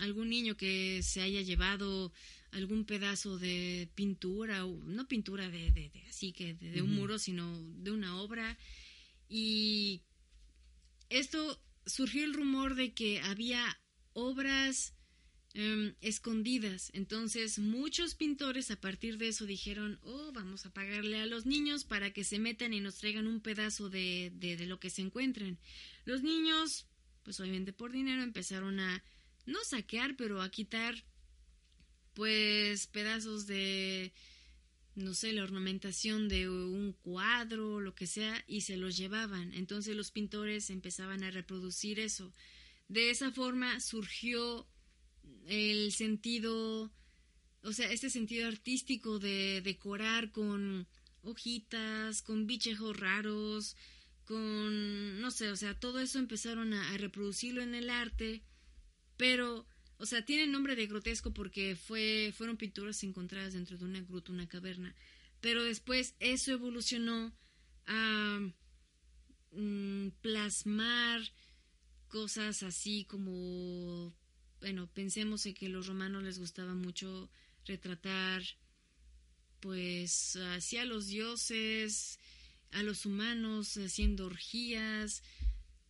S3: algún niño que se haya llevado algún pedazo de pintura no pintura de, de- de- así que de, de un muro sino de una obra. Y esto surgió el rumor de que había obras em, escondidas. Entonces muchos pintores a partir de eso dijeron, oh, vamos a pagarle a los niños para que se metan y nos traigan un pedazo de, de, de lo que se encuentren. Los niños, pues obviamente por dinero, empezaron a no saquear, pero a quitar pues pedazos de no sé, la ornamentación de un cuadro, lo que sea, y se los llevaban. Entonces los pintores empezaban a reproducir eso. De esa forma surgió el sentido, o sea, este sentido artístico de decorar con hojitas, con bichejos raros, con, no sé, o sea, todo eso empezaron a, reproducirlo en el arte, pero, o sea, tiene nombre de grotesco porque fue, fueron pinturas encontradas dentro de una gruta, una caverna, pero después eso evolucionó a mm, plasmar cosas así como, bueno, pensemos en que los romanos les gustaba mucho retratar, pues, así a los dioses, a los humanos haciendo orgías,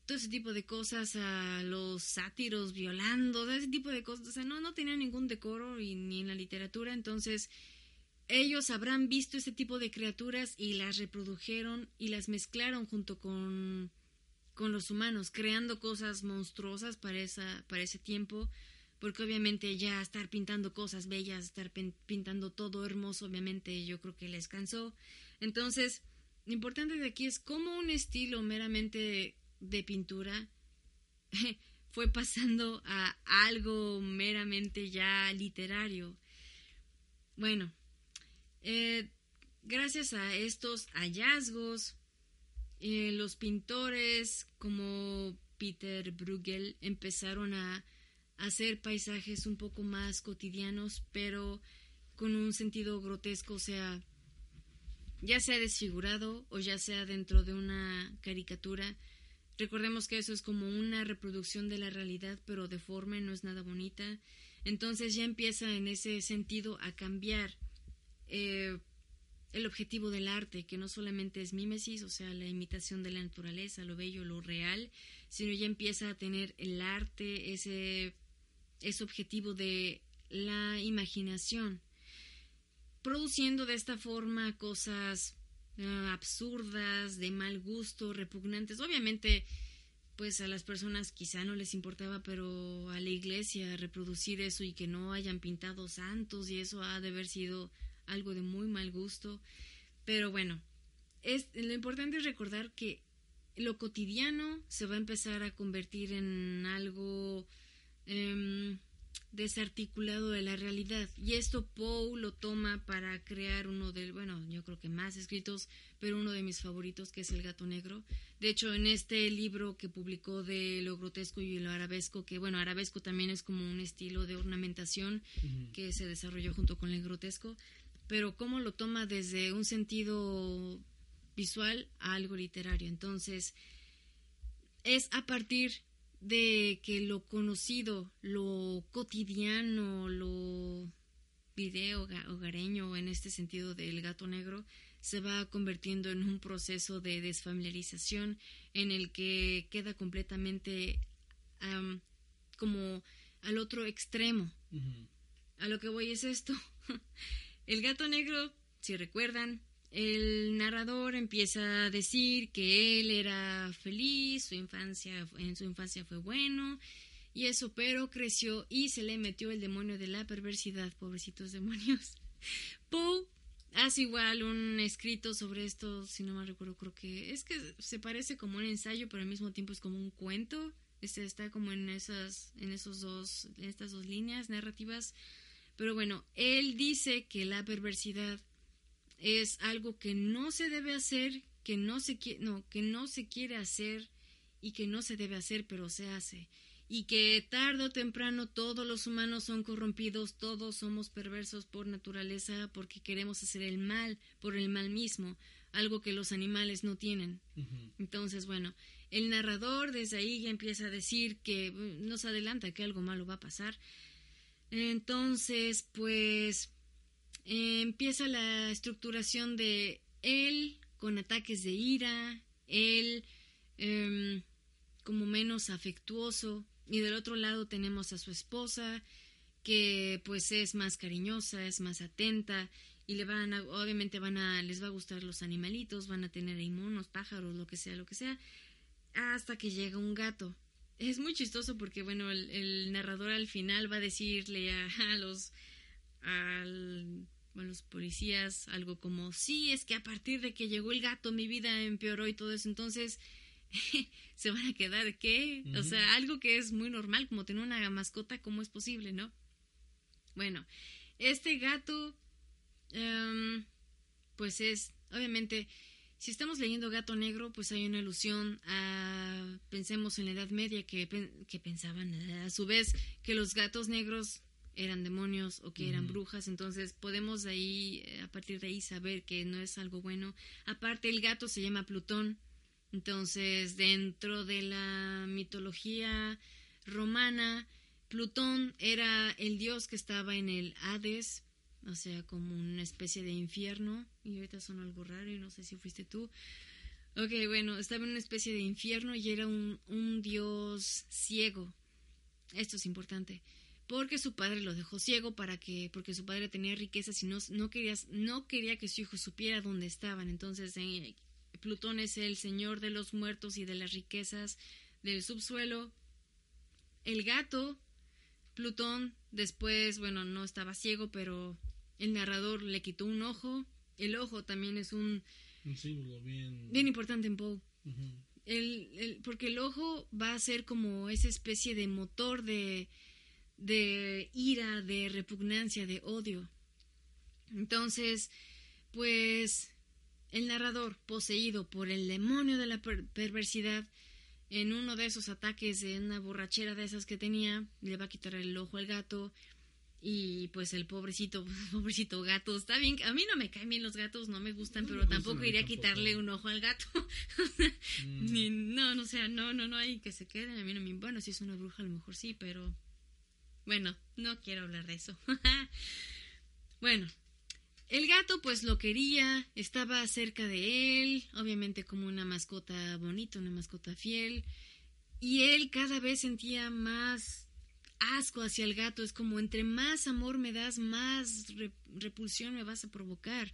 S3: todo ese tipo de cosas, a los sátiros violando, ese tipo de cosas, o sea, no, no tenían ningún decoro y, ni en la literatura, entonces ellos habrán visto ese tipo de criaturas y las reprodujeron y las mezclaron junto con, con los humanos, creando cosas monstruosas para, esa, para ese tiempo, porque obviamente ya estar pintando cosas bellas, estar pin- pintando todo hermoso, obviamente yo creo que les cansó. Entonces, lo importante de aquí es cómo un estilo meramente de pintura <laughs> fue pasando a algo meramente ya literario. Bueno, eh, gracias a estos hallazgos, eh, los pintores como Peter Bruegel empezaron a hacer paisajes un poco más cotidianos, pero con un sentido grotesco, o sea, ya sea desfigurado o ya sea dentro de una caricatura. Recordemos que eso es como una reproducción de la realidad, pero deforme, no es nada bonita. Entonces ya empieza en ese sentido a cambiar eh, el objetivo del arte, que no solamente es mímesis, o sea, la imitación de la naturaleza, lo bello, lo real, sino ya empieza a tener el arte ese, ese objetivo de la imaginación, produciendo de esta forma cosas ah, absurdas, de mal gusto, repugnantes. Obviamente, pues a las personas quizá no les importaba, pero a la iglesia reproducir eso y que no hayan pintado santos y eso ha de haber sido algo de muy mal gusto. Pero bueno, es, lo importante es recordar que lo cotidiano se va a empezar a convertir en algo em, desarticulado de la realidad. Y esto Poe lo toma para crear uno de, bueno, yo creo que más escritos, pero uno de mis favoritos, que es El gato negro. De hecho, en este libro que publicó de lo grotesco y lo arabesco, que bueno, arabesco también es como un estilo de ornamentación que se desarrolló junto con el grotesco, pero cómo lo toma desde un sentido visual a algo literario. Entonces, es a partir de que lo conocido, lo cotidiano, lo video hogareño en este sentido del gato negro se va convirtiendo en un proceso de desfamiliarización en el que queda completamente como al otro extremo. A lo que voy es esto. <laughs> el gato negro, si recuerdan, el narrador empieza a decir que él era feliz, su infancia, en su infancia fue bueno, y eso, pero creció y se le metió el demonio de la perversidad, pobrecitos demonios. <laughs> Poe hace igual un escrito sobre esto, si no me recuerdo, creo que es que se parece como un ensayo, pero al mismo tiempo es como un cuento. Este está como en esas, en esos dos, en estas dos líneas narrativas. Pero bueno, él dice que la perversidad es algo que no se debe hacer, que no se quiere, no, que no se quiere hacer y que no se debe hacer, pero se hace. Y que tarde o temprano todos los humanos son corrompidos, todos somos perversos por naturaleza porque queremos hacer el mal por el mal mismo, algo que los animales no tienen. Entonces, bueno, el narrador desde ahí ya empieza a decir que mm, nos adelanta que algo malo va a pasar. Entonces, pues empieza la estructuración de él con ataques de ira, él em, como menos afectuoso y del otro lado tenemos a su esposa que pues es más cariñosa, es más atenta y le van a, obviamente van a, les va a gustar los animalitos, van a tener ahí monos, pájaros, lo que sea, lo que sea, hasta que llega un gato. Es muy chistoso porque, bueno, el, narrador al final va a decirle a los al, a los policías algo como, sí, es que a partir de que llegó el gato mi vida empeoró y todo eso, entonces <laughs> se van a quedar, ¿qué? O sea, algo que es muy normal, como tener una mascota, ¿cómo es posible, no? Bueno, este gato, em, pues es, obviamente, si estamos leyendo Gato Negro, pues hay una alusión a, pensemos en la Edad Media, que, que pensaban a su vez que los gatos negros eran demonios o que eran brujas, entonces podemos ahí, eh, a partir de ahí, saber que no es algo bueno. Aparte, el gato se llama Plutón, entonces dentro de la mitología romana, Plutón era el dios que estaba en el Hades, o sea, como una especie de infierno, y ahorita son algo raro y no sé si fuiste tú. Ok, bueno, estaba en una especie de infierno y era un, un dios ciego. Esto es importante porque su padre lo dejó ciego para que porque su padre tenía riquezas y no, no, quería, no quería que su hijo supiera dónde estaban. Entonces eh, Plutón es el señor de los muertos y de las riquezas del subsuelo. El gato, Plutón, después, bueno, no estaba ciego, pero el narrador le quitó un ojo. El ojo también es un...
S2: Un símbolo bien...
S3: Bien importante en Poe. el, porque el ojo va a ser como esa especie de motor de de ira, de repugnancia, de odio. Entonces, pues el narrador, poseído por el demonio de la perversidad, en uno de esos ataques, de una borrachera de esas que tenía, le va a quitar el ojo al gato y pues el pobrecito, <laughs> pobrecito gato, está bien, a mí no me caen bien los gatos, no me gustan, pero tampoco iría a quitarle un ojo al gato. <laughs> Mm. no, no, o sea, no, no, no hay que se queden, a mí no me, bueno, si es una bruja a lo mejor sí, pero bueno, no quiero hablar de eso. <laughs> bueno, el gato pues lo quería, estaba cerca de él, obviamente como una mascota bonita, una mascota fiel, y él cada vez sentía más asco hacia el gato, es como entre más amor me das, más repulsión me vas a provocar.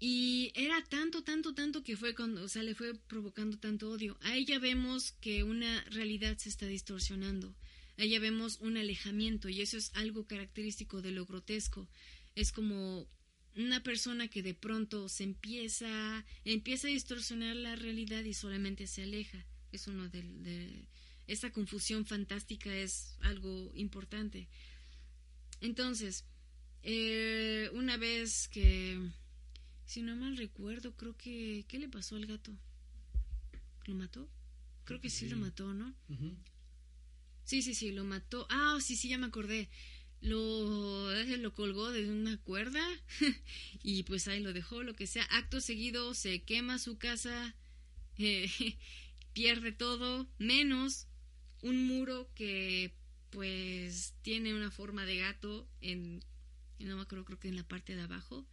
S3: Y era tanto, tanto, tanto que fue cuando, o sea, le fue provocando tanto odio. A ella vemos que una realidad se está distorsionando. A ella vemos un alejamiento y eso es algo característico de lo grotesco. Es como una persona que de pronto se empieza, empieza a distorsionar la realidad y solamente se aleja. Es uno de esa confusión fantástica es algo importante. Entonces, eh, una vez que, si no mal recuerdo, creo que, ¿qué le pasó al gato? ¿Lo mató? Creo que sí, lo mató, ¿no? Sí, sí, sí, lo mató. Ah, sí, sí, ya me acordé. Lo, eh, lo colgó de una cuerda <laughs> y pues ahí lo dejó, lo que sea. Acto seguido se quema su casa, <laughs> eh, pierde todo, menos un muro que pues tiene una forma de gato en, no me acuerdo, creo que en la parte de abajo,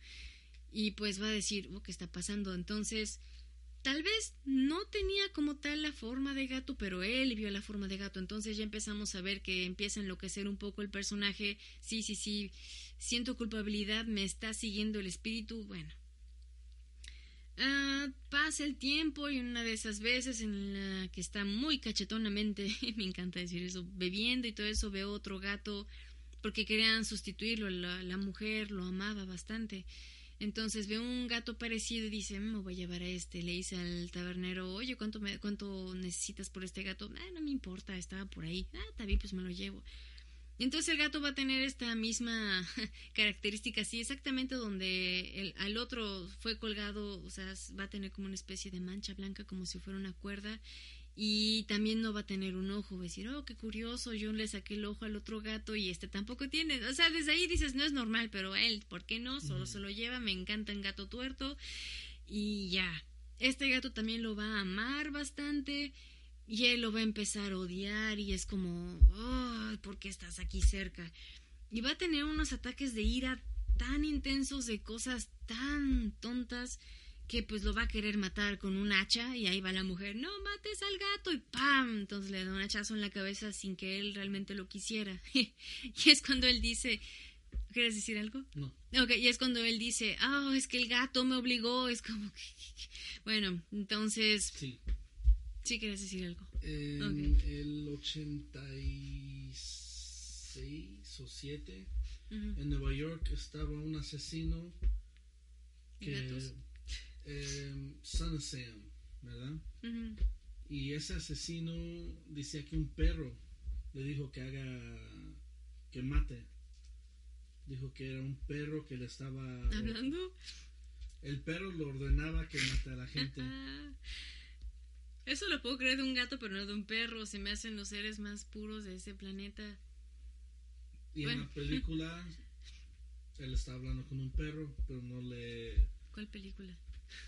S3: y pues va a decir, oh, ¿qué está pasando? Entonces, tal vez no tenía como tal la forma de gato, pero él vio la forma de gato, entonces ya empezamos a ver que empieza a enloquecer un poco el personaje, sí, sí, sí, siento culpabilidad, me está siguiendo el espíritu, bueno, Ah, pasa el tiempo y una de esas veces en la que está muy cachetonamente, <laughs> me encanta decir eso, bebiendo y todo eso, veo otro gato porque querían sustituirlo, la, la mujer lo amaba bastante. Entonces ve un gato parecido y dice, mm, me voy a llevar a este. Le dice al tabernero, oye, ¿cuánto, me, cuánto necesitas por este gato? Ah, no me importa, estaba por ahí. Ah, bien, pues me lo llevo. Entonces el gato va a tener esta misma <laughs> característica, así exactamente donde el, al otro fue colgado, o sea, va a tener como una especie de mancha blanca como si fuera una cuerda y también no va a tener un ojo, va a decir, oh, qué curioso, yo le saqué el ojo al otro gato y este tampoco tiene, o sea, desde ahí dices, no es normal, pero él, ¿por qué no? Solo se lo lleva, me encanta el gato tuerto y ya. Este gato también lo va a amar bastante y él lo va a empezar a odiar y es como, oh, ¿por qué estás aquí cerca? Y va a tener unos ataques de ira tan intensos de cosas tan tontas que pues lo va a querer matar con un hacha y ahí va la mujer, no mates al gato y ¡pam! Entonces le da un hachazo en la cabeza sin que él realmente lo quisiera. <laughs> y es cuando él dice, ¿quieres decir algo?
S2: No.
S3: Ok, y es cuando él dice, oh, es que el gato me obligó, es como que... <laughs> Bueno, entonces...
S2: Sí.
S3: Sí, quieres decir algo.
S2: En el 86 o 7, en Nueva York estaba un asesino que... Eh, Son of Sam, ¿verdad? Y ese asesino decía que un perro le dijo que haga... que mate. Dijo que era un perro que le estaba...
S3: ¿Hablando?
S2: El perro lo ordenaba que matara a la gente. <laughs>
S3: Eso lo puedo creer de un gato, pero no de un perro. Se me hacen los seres más puros de ese planeta.
S2: Y en la película, <laughs> él está hablando con un perro, pero no le.
S3: ¿Cuál película?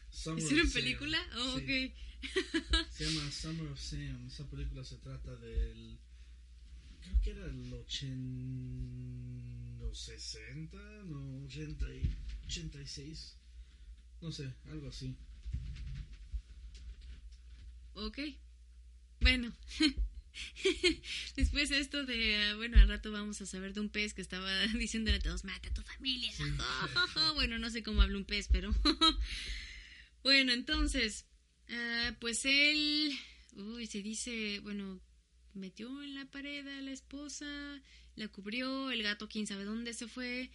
S2: Summer
S3: ¿Hicieron película? Oh,
S2: Sí.
S3: ok. <laughs>
S2: Se llama Summer of Sam. Esa película se trata del. Creo que era el 80. o 60, no, 80 y 86. No sé, algo así.
S3: Ok. Bueno. <laughs> Después esto de, ah, bueno, al rato vamos a saber de un pez que estaba <laughs> diciéndole a todos, mata a tu familia. <laughs> bueno, no sé cómo habla un pez, pero... bueno, entonces, ah, pues él, uy, se dice, bueno, metió en la pared a la esposa, la cubrió, el gato quién sabe dónde se fue.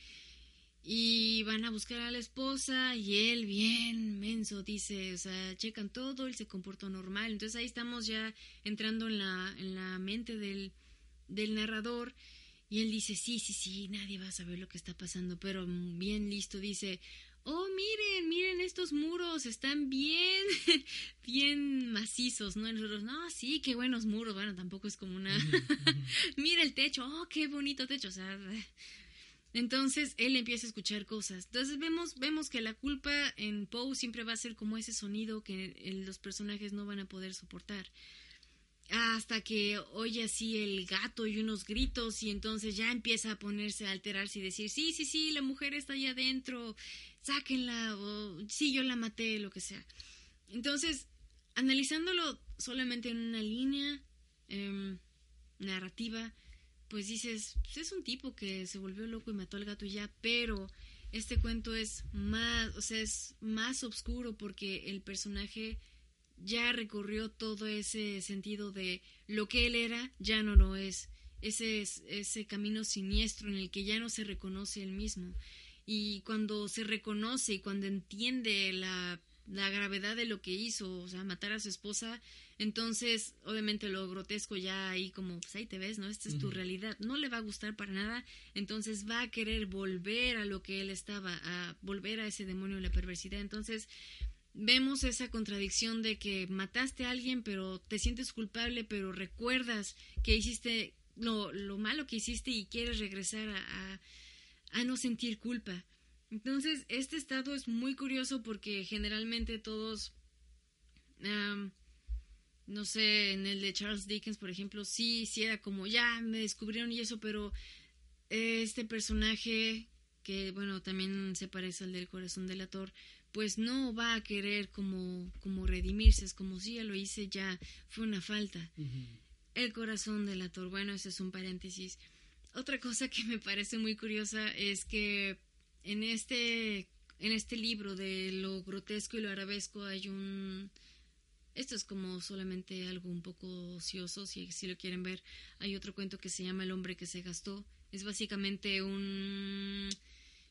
S3: Y van a buscar a la esposa y él bien menso dice, o sea, checan todo, él se comportó normal. Entonces ahí estamos ya entrando en la, en la mente del, del narrador y él dice, sí, sí, sí, nadie va a saber lo que está pasando, pero bien listo dice, oh, miren, miren estos muros, están bien, <laughs> bien macizos, ¿no? Nosotros, no, sí, qué buenos muros, bueno, tampoco es como una... <laughs> Mira el techo, oh, qué bonito techo, o sea... Entonces él empieza a escuchar cosas. Entonces vemos, vemos que la culpa en Poe siempre va a ser como ese sonido que los personajes no van a poder soportar. Hasta que oye así el gato y unos gritos y entonces ya empieza a ponerse a alterarse y decir, sí, sí, sí, la mujer está ahí adentro, sáquenla, o sí, yo la maté, lo que sea. Entonces, analizándolo solamente en una línea em, narrativa, pues dices, pues es un tipo que se volvió loco y mató al gato y ya, pero este cuento es más, o sea, es más oscuro porque el personaje ya recorrió todo ese sentido de lo que él era ya no lo es. Ese, ese camino siniestro en el que ya no se reconoce él mismo. Y cuando se reconoce y cuando entiende la, la gravedad de lo que hizo, o sea, matar a su esposa, entonces, obviamente lo grotesco ya ahí como, pues ahí te ves, ¿no? Esta es tu realidad. No le va a gustar para nada, entonces va a querer volver a lo que él estaba, a volver a ese demonio de la perversidad. Entonces, vemos esa contradicción de que mataste a alguien, pero te sientes culpable, pero recuerdas que hiciste lo, lo malo que hiciste y quieres regresar a, a, no sentir culpa. Entonces, este estado es muy curioso porque generalmente todos no sé, en el de Charles Dickens, por ejemplo, sí, sí era como, ya me descubrieron y eso, pero este personaje, que bueno, también se parece al del corazón del ator, pues no va a querer como, como redimirse, es como si ya lo hice, ya fue una falta. El corazón del ator, bueno, ese es un paréntesis. Otra cosa que me parece muy curiosa es que en este, en este libro de lo grotesco y lo arabesco hay un esto es como solamente algo un poco ocioso, si, si lo quieren ver. Hay otro cuento que se llama El hombre que se gastó. Es básicamente un...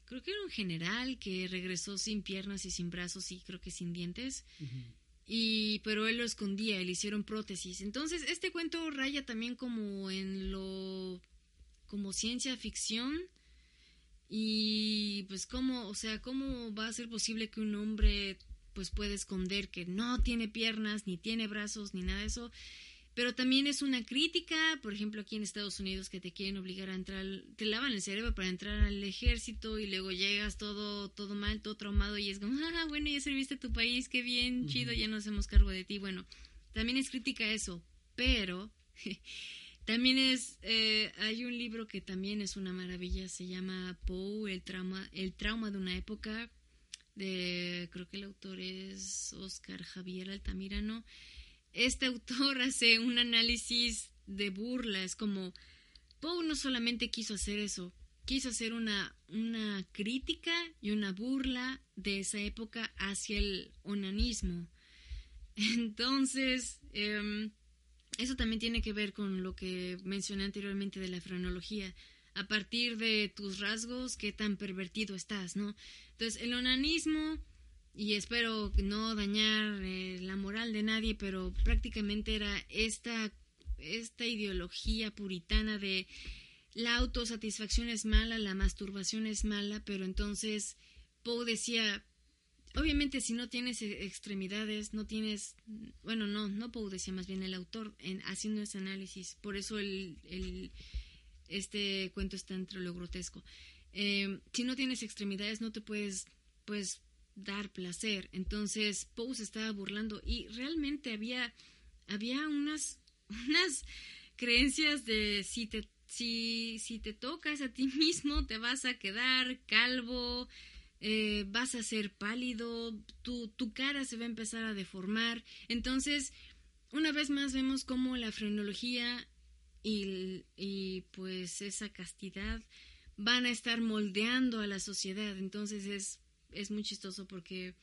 S3: Creo que era un general que regresó sin piernas y sin brazos y creo que sin dientes. Y, pero él lo escondía, le hicieron prótesis. Entonces, este cuento raya también como en lo, como ciencia ficción. Y pues cómo, o sea, cómo va a ser posible que un hombre pues puede esconder que no tiene piernas, ni tiene brazos, ni nada de eso. Pero también es una crítica, por ejemplo, aquí en Estados Unidos que te quieren obligar a entrar, te lavan el cerebro para entrar al ejército y luego llegas todo, todo mal, todo traumado y es como, ah, bueno, ya serviste a tu país, qué bien, chido, ya nos hacemos cargo de ti. Bueno, también es crítica eso, pero <laughs> también es, eh, hay un libro que también es una maravilla, se llama Poe, el trauma, el trauma de una época, de, creo que el autor es Oscar Javier Altamirano. Este autor <laughs> hace un análisis de burla, es como Poe no solamente quiso hacer eso, quiso hacer una, una crítica y una burla de esa época hacia el onanismo. <laughs> Entonces, em, eso también tiene que ver con lo que mencioné anteriormente de la frenología a partir de tus rasgos, qué tan pervertido estás, ¿no? Entonces, el onanismo, y espero no dañar eh, la moral de nadie, pero prácticamente era esta, esta ideología puritana de la autosatisfacción es mala, la masturbación es mala, pero entonces Poe decía, obviamente si no tienes e, extremidades, no tienes, bueno, no, no Poe decía más bien el autor en, haciendo ese análisis, por eso el, el este cuento está entre lo grotesco. Eh, si no tienes extremidades, no te puedes, pues, dar placer. Entonces, Poe se estaba burlando y realmente había, había unas, <laughs> unas creencias de si te, si, si te tocas a ti mismo, te vas a quedar calvo, eh, vas a ser pálido, tu, tu cara se va a empezar a deformar. Entonces, una vez más vemos cómo la frenología y, pues esa castidad van a estar moldeando a la sociedad. Entonces es, es muy chistoso porque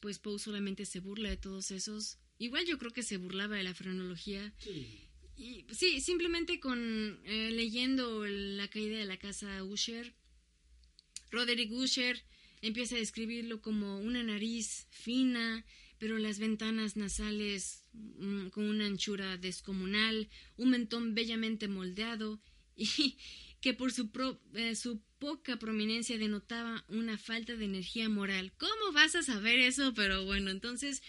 S3: pues Poe solamente se burla de todos esos. Igual yo creo que se burlaba de la frenología. Sí. Y, sí, simplemente con eh, leyendo La caída de la casa Usher, Roderick Usher empieza a describirlo como una nariz fina, pero las ventanas nasales mm, con una anchura descomunal, un mentón bellamente moldeado y <laughs> que por su, eh, su poca prominencia denotaba una falta de energía moral. ¿Cómo vas a saber eso? Pero bueno, entonces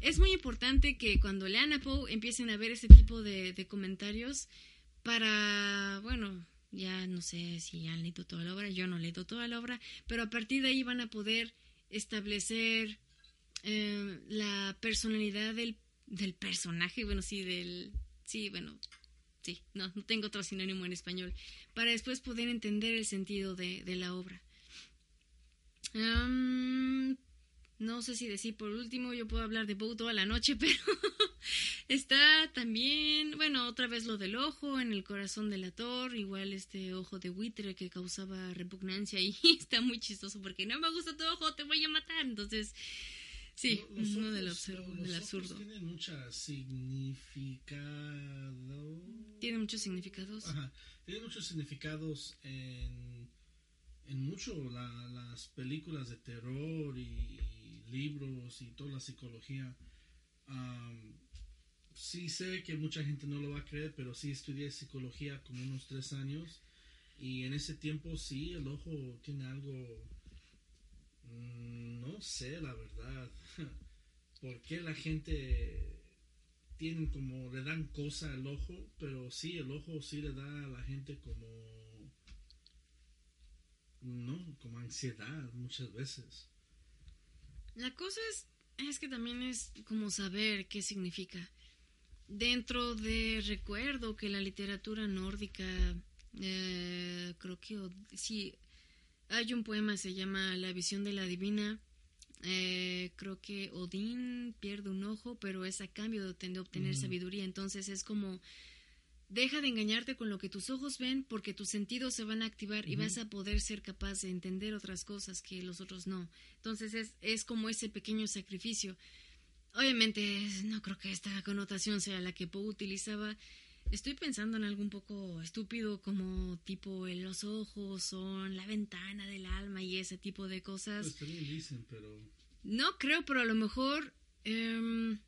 S3: es muy importante que cuando lean a Poe empiecen a ver ese tipo de comentarios para, bueno, ya no sé si han leído toda la obra, yo no he leído toda la obra, pero a partir de ahí van a poder establecer eh, la personalidad del, del personaje, bueno, sí, del... Sí, bueno, sí, no, no tengo otro sinónimo en español, para después poder entender el sentido de, de la obra. No sé si decir por último, yo puedo hablar de Bow toda la noche, <laughs> pero está también, bueno, otra vez lo del ojo en el corazón del ator, igual este ojo de buitre que causaba repugnancia y <laughs> está muy chistoso porque no me gusta tu ojo, te voy a matar. Entonces, sí,
S2: Los
S3: uno
S2: ojos-
S3: del, absurdo,
S2: los
S3: del absurdo.
S2: Tienen significado.
S3: Muchos significados.
S2: Ajá, tiene muchos significados en, en mucho la- las películas de terror y, libros y toda la psicología. Am, sí sé que mucha gente no lo va a creer, pero sí estudié psicología como unos tres años y en ese tiempo sí el ojo tiene algo, mm, no sé la verdad, <laughs> por qué la gente tienen como le dan cosa al ojo, pero sí el ojo sí le da a la gente como no, como ansiedad muchas veces.
S3: La cosa es, es que también es como saber qué significa. Dentro de recuerdo que la literatura nórdica, eh, creo que sí, hay un poema se llama La visión de la divina. eh, creo que Odín pierde un ojo, pero es a cambio de obten- de obtener sabiduría. Entonces es como deja de engañarte con lo que tus ojos ven, porque tus sentidos se van a activar y vas a poder ser capaz de entender otras cosas que los otros no. Entonces es, es como ese pequeño sacrificio. Obviamente no creo que esta connotación sea la que Poe utilizaba. Estoy pensando en algo un poco estúpido como tipo en los ojos son la ventana del alma y ese tipo de cosas.
S2: Pues también dicen, pero
S3: No creo, pero a lo mejor em,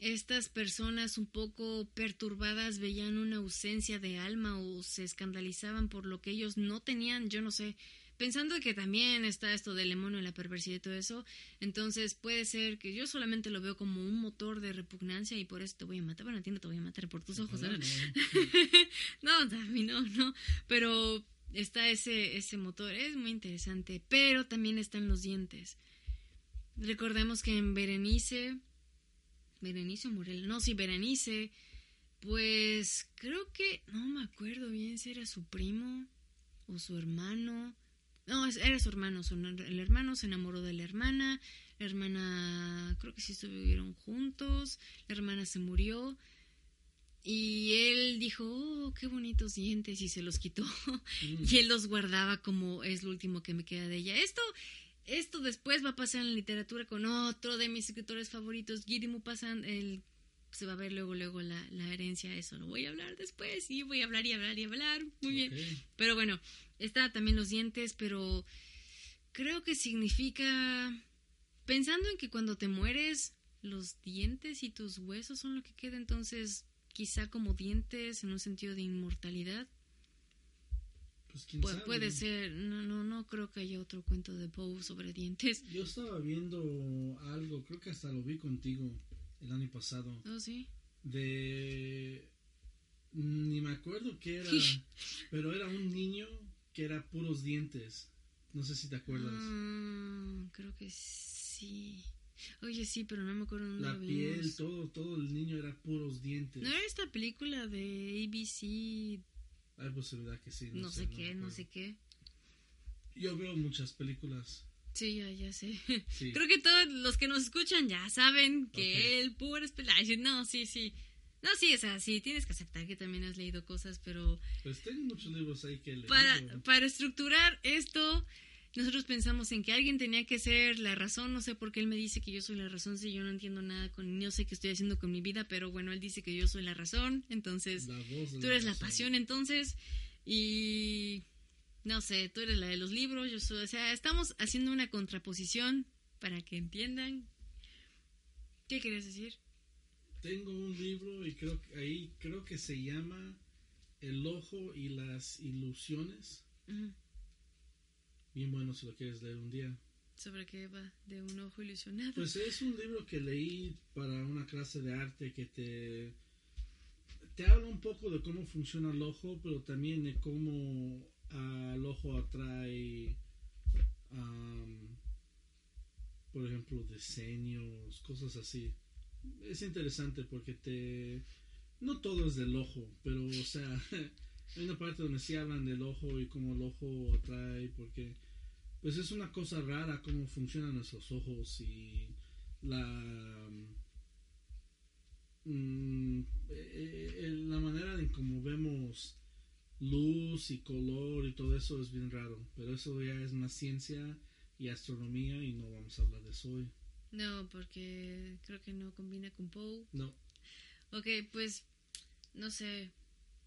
S3: estas personas un poco perturbadas veían una ausencia de alma o se escandalizaban por lo que ellos no tenían, yo no sé. Pensando que también está esto del demonio, la perversidad y todo eso, entonces puede ser que yo solamente lo veo como un motor de repugnancia y por eso te voy a matar. Bueno, entiendo, te voy a matar por tus ojos.
S2: no. <laughs>
S3: no, a mí no, no. Pero está ese, ese motor, es muy interesante. Pero también están los dientes. Recordemos que en Berenice, Berenice o Morel, no, sí, Berenice, pues creo que, no me acuerdo bien si era su primo o su hermano. No, era su hermano, su- el hermano se enamoró de la hermana, la hermana, creo que sí estuvieron juntos, la hermana se murió y él dijo, oh, qué bonitos dientes y se los quitó <laughs>
S2: Mm.
S3: y él los guardaba como es lo último que me queda de ella. Esto, esto después va a pasar en la literatura con otro de mis escritores favoritos, Guillermo Pasan, el se va a ver luego luego la, la herencia, eso lo voy a hablar después y voy a hablar y hablar y hablar, muy bien. Pero bueno, está también los dientes, pero creo que significa, pensando en que cuando te mueres, los dientes y tus huesos son lo que queda, entonces quizá como dientes en un sentido de inmortalidad.
S2: Pues quién sabe.
S3: puede ser, no, no, no creo que haya otro cuento de Poe sobre dientes.
S2: Yo estaba viendo algo, creo que hasta lo vi contigo el año pasado,
S3: Oh, sí.
S2: de... Ni me acuerdo qué era, <laughs> pero era un niño que era puros dientes. No sé si te acuerdas.
S3: Ah, creo que sí. Oye, sí, pero no me acuerdo dónde
S2: La
S3: lo
S2: piel, todo, todo el niño era puros dientes.
S3: ¿No era esta película de ABC?
S2: Hay posibilidad que sí.
S3: No, sé, qué, no sé qué.
S2: Yo veo muchas películas.
S3: Sí, ya, ya sé.
S2: Sí.
S3: Creo que todos los que nos escuchan ya saben que
S2: Ok.
S3: el puras películas. No, sí, sí. No, sí, o sea, sí, tienes que aceptar que también has leído cosas, pero
S2: Pues tengo muchos libros ahí que leer.
S3: para, para estructurar esto, nosotros pensamos en que alguien tenía que ser la razón. No sé por qué él me dice que yo soy la razón si yo no entiendo nada con, no sé qué estoy haciendo con mi vida, pero bueno, él dice que yo soy la razón. Entonces,
S2: La
S3: tú eres la pasión entonces y no sé, tú eres la de los libros, yo soy, o sea, estamos haciendo una contraposición para que entiendan. ¿Qué querías decir?
S2: Tengo un libro y creo que ahí creo que se llama El ojo y las ilusiones. Bien bueno si lo quieres leer un día.
S3: ¿Sobre qué va? De un ojo ilusionado.
S2: Pues es un libro que leí para una clase de arte que te te habla un poco de cómo funciona el ojo, pero también de cómo ah, el ojo atrae, am, por ejemplo, diseños, cosas así. Es interesante porque te no todo es del ojo, pero o sea, <laughs> hay una parte donde sí hablan del ojo y cómo el ojo atrae, porque pues es una cosa rara cómo funcionan nuestros ojos y la mm, eh, eh, la manera en cómo vemos luz y color y todo eso es bien raro pero eso ya es más ciencia y astronomía y no vamos a hablar de eso hoy.
S3: No, porque creo que no combina con Poe.
S2: no.
S3: Ok, pues no sé,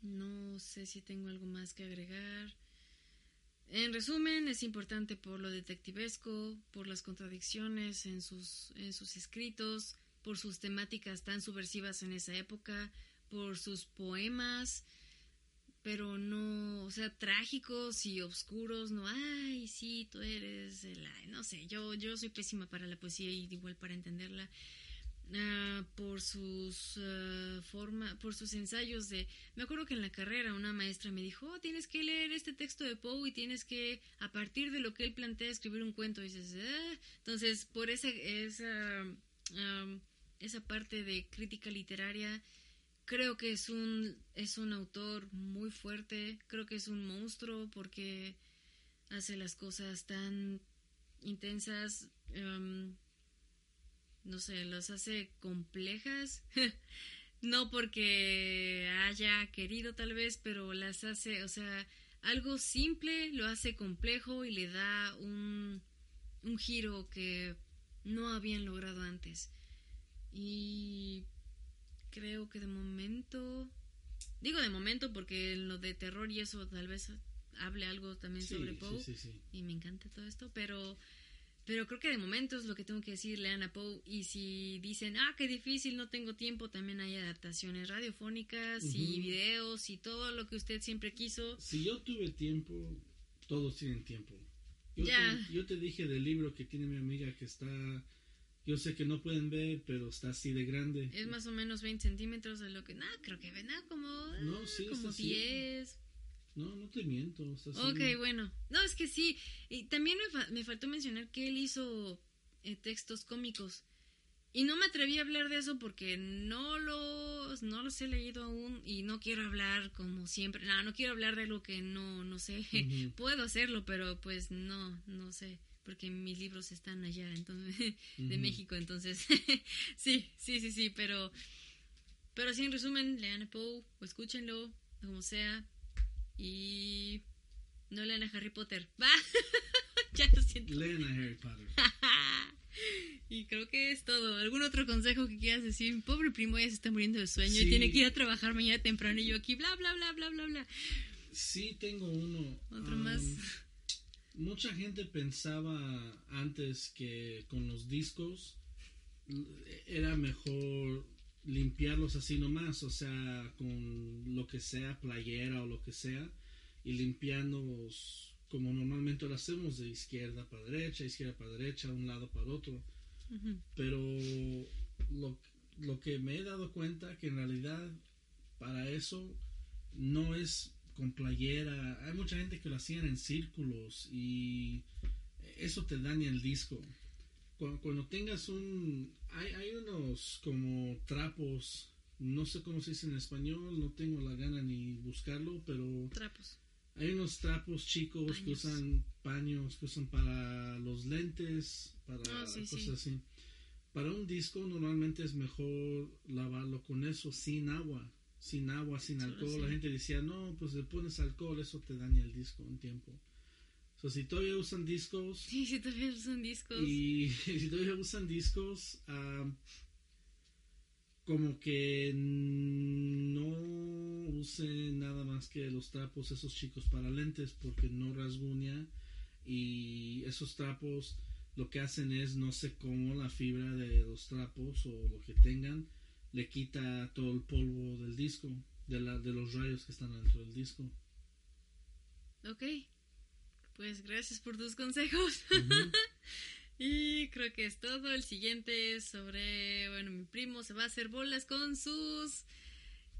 S3: no sé si tengo algo más que agregar. En resumen, es importante por lo detectivesco, por las contradicciones en sus, en sus escritos, por sus temáticas tan subversivas en esa época, por sus poemas, pero no, o sea, trágicos y oscuros, no, ay, sí, tú eres no sé, yo, yo soy pésima para la poesía y igual para entenderla. Ah, por sus ah, forma, por sus ensayos de me acuerdo que en la carrera una maestra me dijo "Oh, tienes que leer este texto de Poe y tienes que a partir de lo que él plantea escribir un cuento y dices "Ah". entonces por esa esa esa parte de crítica literaria creo que es un es un autor muy fuerte creo que es un monstruo porque hace las cosas tan intensas no sé, los hace complejas. <laughs> no porque haya querido tal vez, pero las hace, o sea, algo simple lo hace complejo y le da un, un giro que no habían logrado antes. Y creo que de momento, digo de momento porque en lo de terror y eso tal vez hable algo también
S2: Sí,
S3: sobre Poe
S2: sí, sí.
S3: y me encanta todo esto, pero pero creo que de momento es lo que tengo que decir, lean a Poe y si dicen, ah, qué difícil, no tengo tiempo, también hay adaptaciones radiofónicas y videos y todo lo que usted siempre quiso.
S2: Si yo tuve tiempo, todos tienen tiempo. Yo,
S3: Ya.
S2: te, yo te dije del libro que tiene mi amiga que está, yo sé que no pueden ver, pero está así de grande.
S3: Es más o menos 20 centímetros de lo que, no, creo que ven, ah, como,
S2: No, sí,
S3: como
S2: así.
S3: 10.
S2: No, no te miento. Así.
S3: Ok, bueno. No, es que sí. Y también me, fa- me faltó mencionar que él hizo eh, textos cómicos. Y no me atreví a hablar de eso porque no los, no los he leído aún y no quiero hablar como siempre. No, no quiero hablar de algo que no, no sé. <laughs> Puedo hacerlo, pero pues no, no sé. Porque mis libros están allá, entonces, <laughs> de. México, entonces. <laughs> sí, sí, sí, sí, pero. Pero sí, en resumen, lean a Poe o escúchenlo, como sea. Y no lean a Harry Potter. Va. <laughs> <laughs> ya lo siento.
S2: Leen a Harry Potter. <laughs>
S3: y creo que es todo. ¿Algún otro consejo que quieras decir? Mi pobre primo ya se está muriendo de sueño
S2: Sí.
S3: y tiene que ir a trabajar mañana temprano y yo aquí bla bla bla bla bla bla.
S2: Sí, tengo uno.
S3: Otro más.
S2: Mucha gente pensaba antes que con los discos era mejor limpiarlos así nomás, o sea, con lo que sea, playera o lo que sea, y limpiándolos como normalmente lo hacemos, de izquierda para derecha, izquierda para derecha, un lado para otro. Pero lo, lo que me he dado cuenta que en realidad para eso no es con playera. Hay mucha gente que lo hacían en círculos y eso te daña el disco. Cuando, cuando tengas un... Hay, hay unos como trapos, no sé cómo se dice en español, no tengo la gana ni buscarlo, pero
S3: Trapos.
S2: hay unos trapos chicos que usan paños, que usan para los lentes, para
S3: Ah, sí,
S2: cosas
S3: sí.
S2: así. Para un disco normalmente es mejor lavarlo con eso, sin agua, sin agua, sin alcohol. La gente decía, no, pues le pones alcohol, eso te daña el disco un tiempo. So, si todavía usan discos
S3: Sí, sí, todavía usan discos.
S2: y <laughs> si todavía usan discos, como que no usen nada más que los trapos esos chicos para lentes porque no rasguña y esos trapos lo que hacen es no sé cómo la fibra de los trapos o lo que tengan le quita todo el polvo del disco de, la, de los rayos que están dentro del disco
S3: Ok. Pues gracias por tus consejos. <laughs> Y creo que es todo. El siguiente es sobre, bueno, mi primo se va a hacer bolas con sus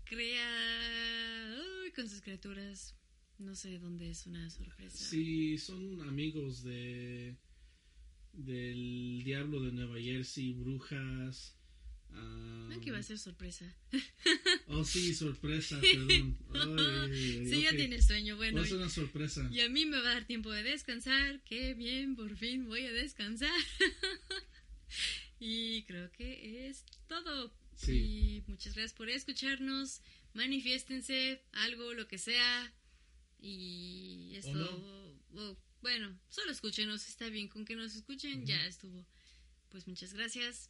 S3: crea, con sus criaturas. No sé dónde es una sorpresa.
S2: Sí, son amigos de del diablo de Nueva Jersey, brujas, Ah,
S3: No que iba a ser sorpresa.
S2: Oh, sí, sorpresa, <laughs> perdón. Ay,
S3: sí, ya
S2: ok.
S3: tienes sueño. Bueno,
S2: ser una sorpresa.
S3: y a mí me va a dar tiempo de descansar. Qué bien, por fin voy a descansar. <laughs> y creo que es todo.
S2: Sí.
S3: Y muchas gracias por escucharnos. Manifiéstense, algo, lo que sea. Y esto.
S2: ¿O
S3: o, bueno, solo escúchenos. Está bien, con que nos escuchen, ya estuvo. Pues muchas gracias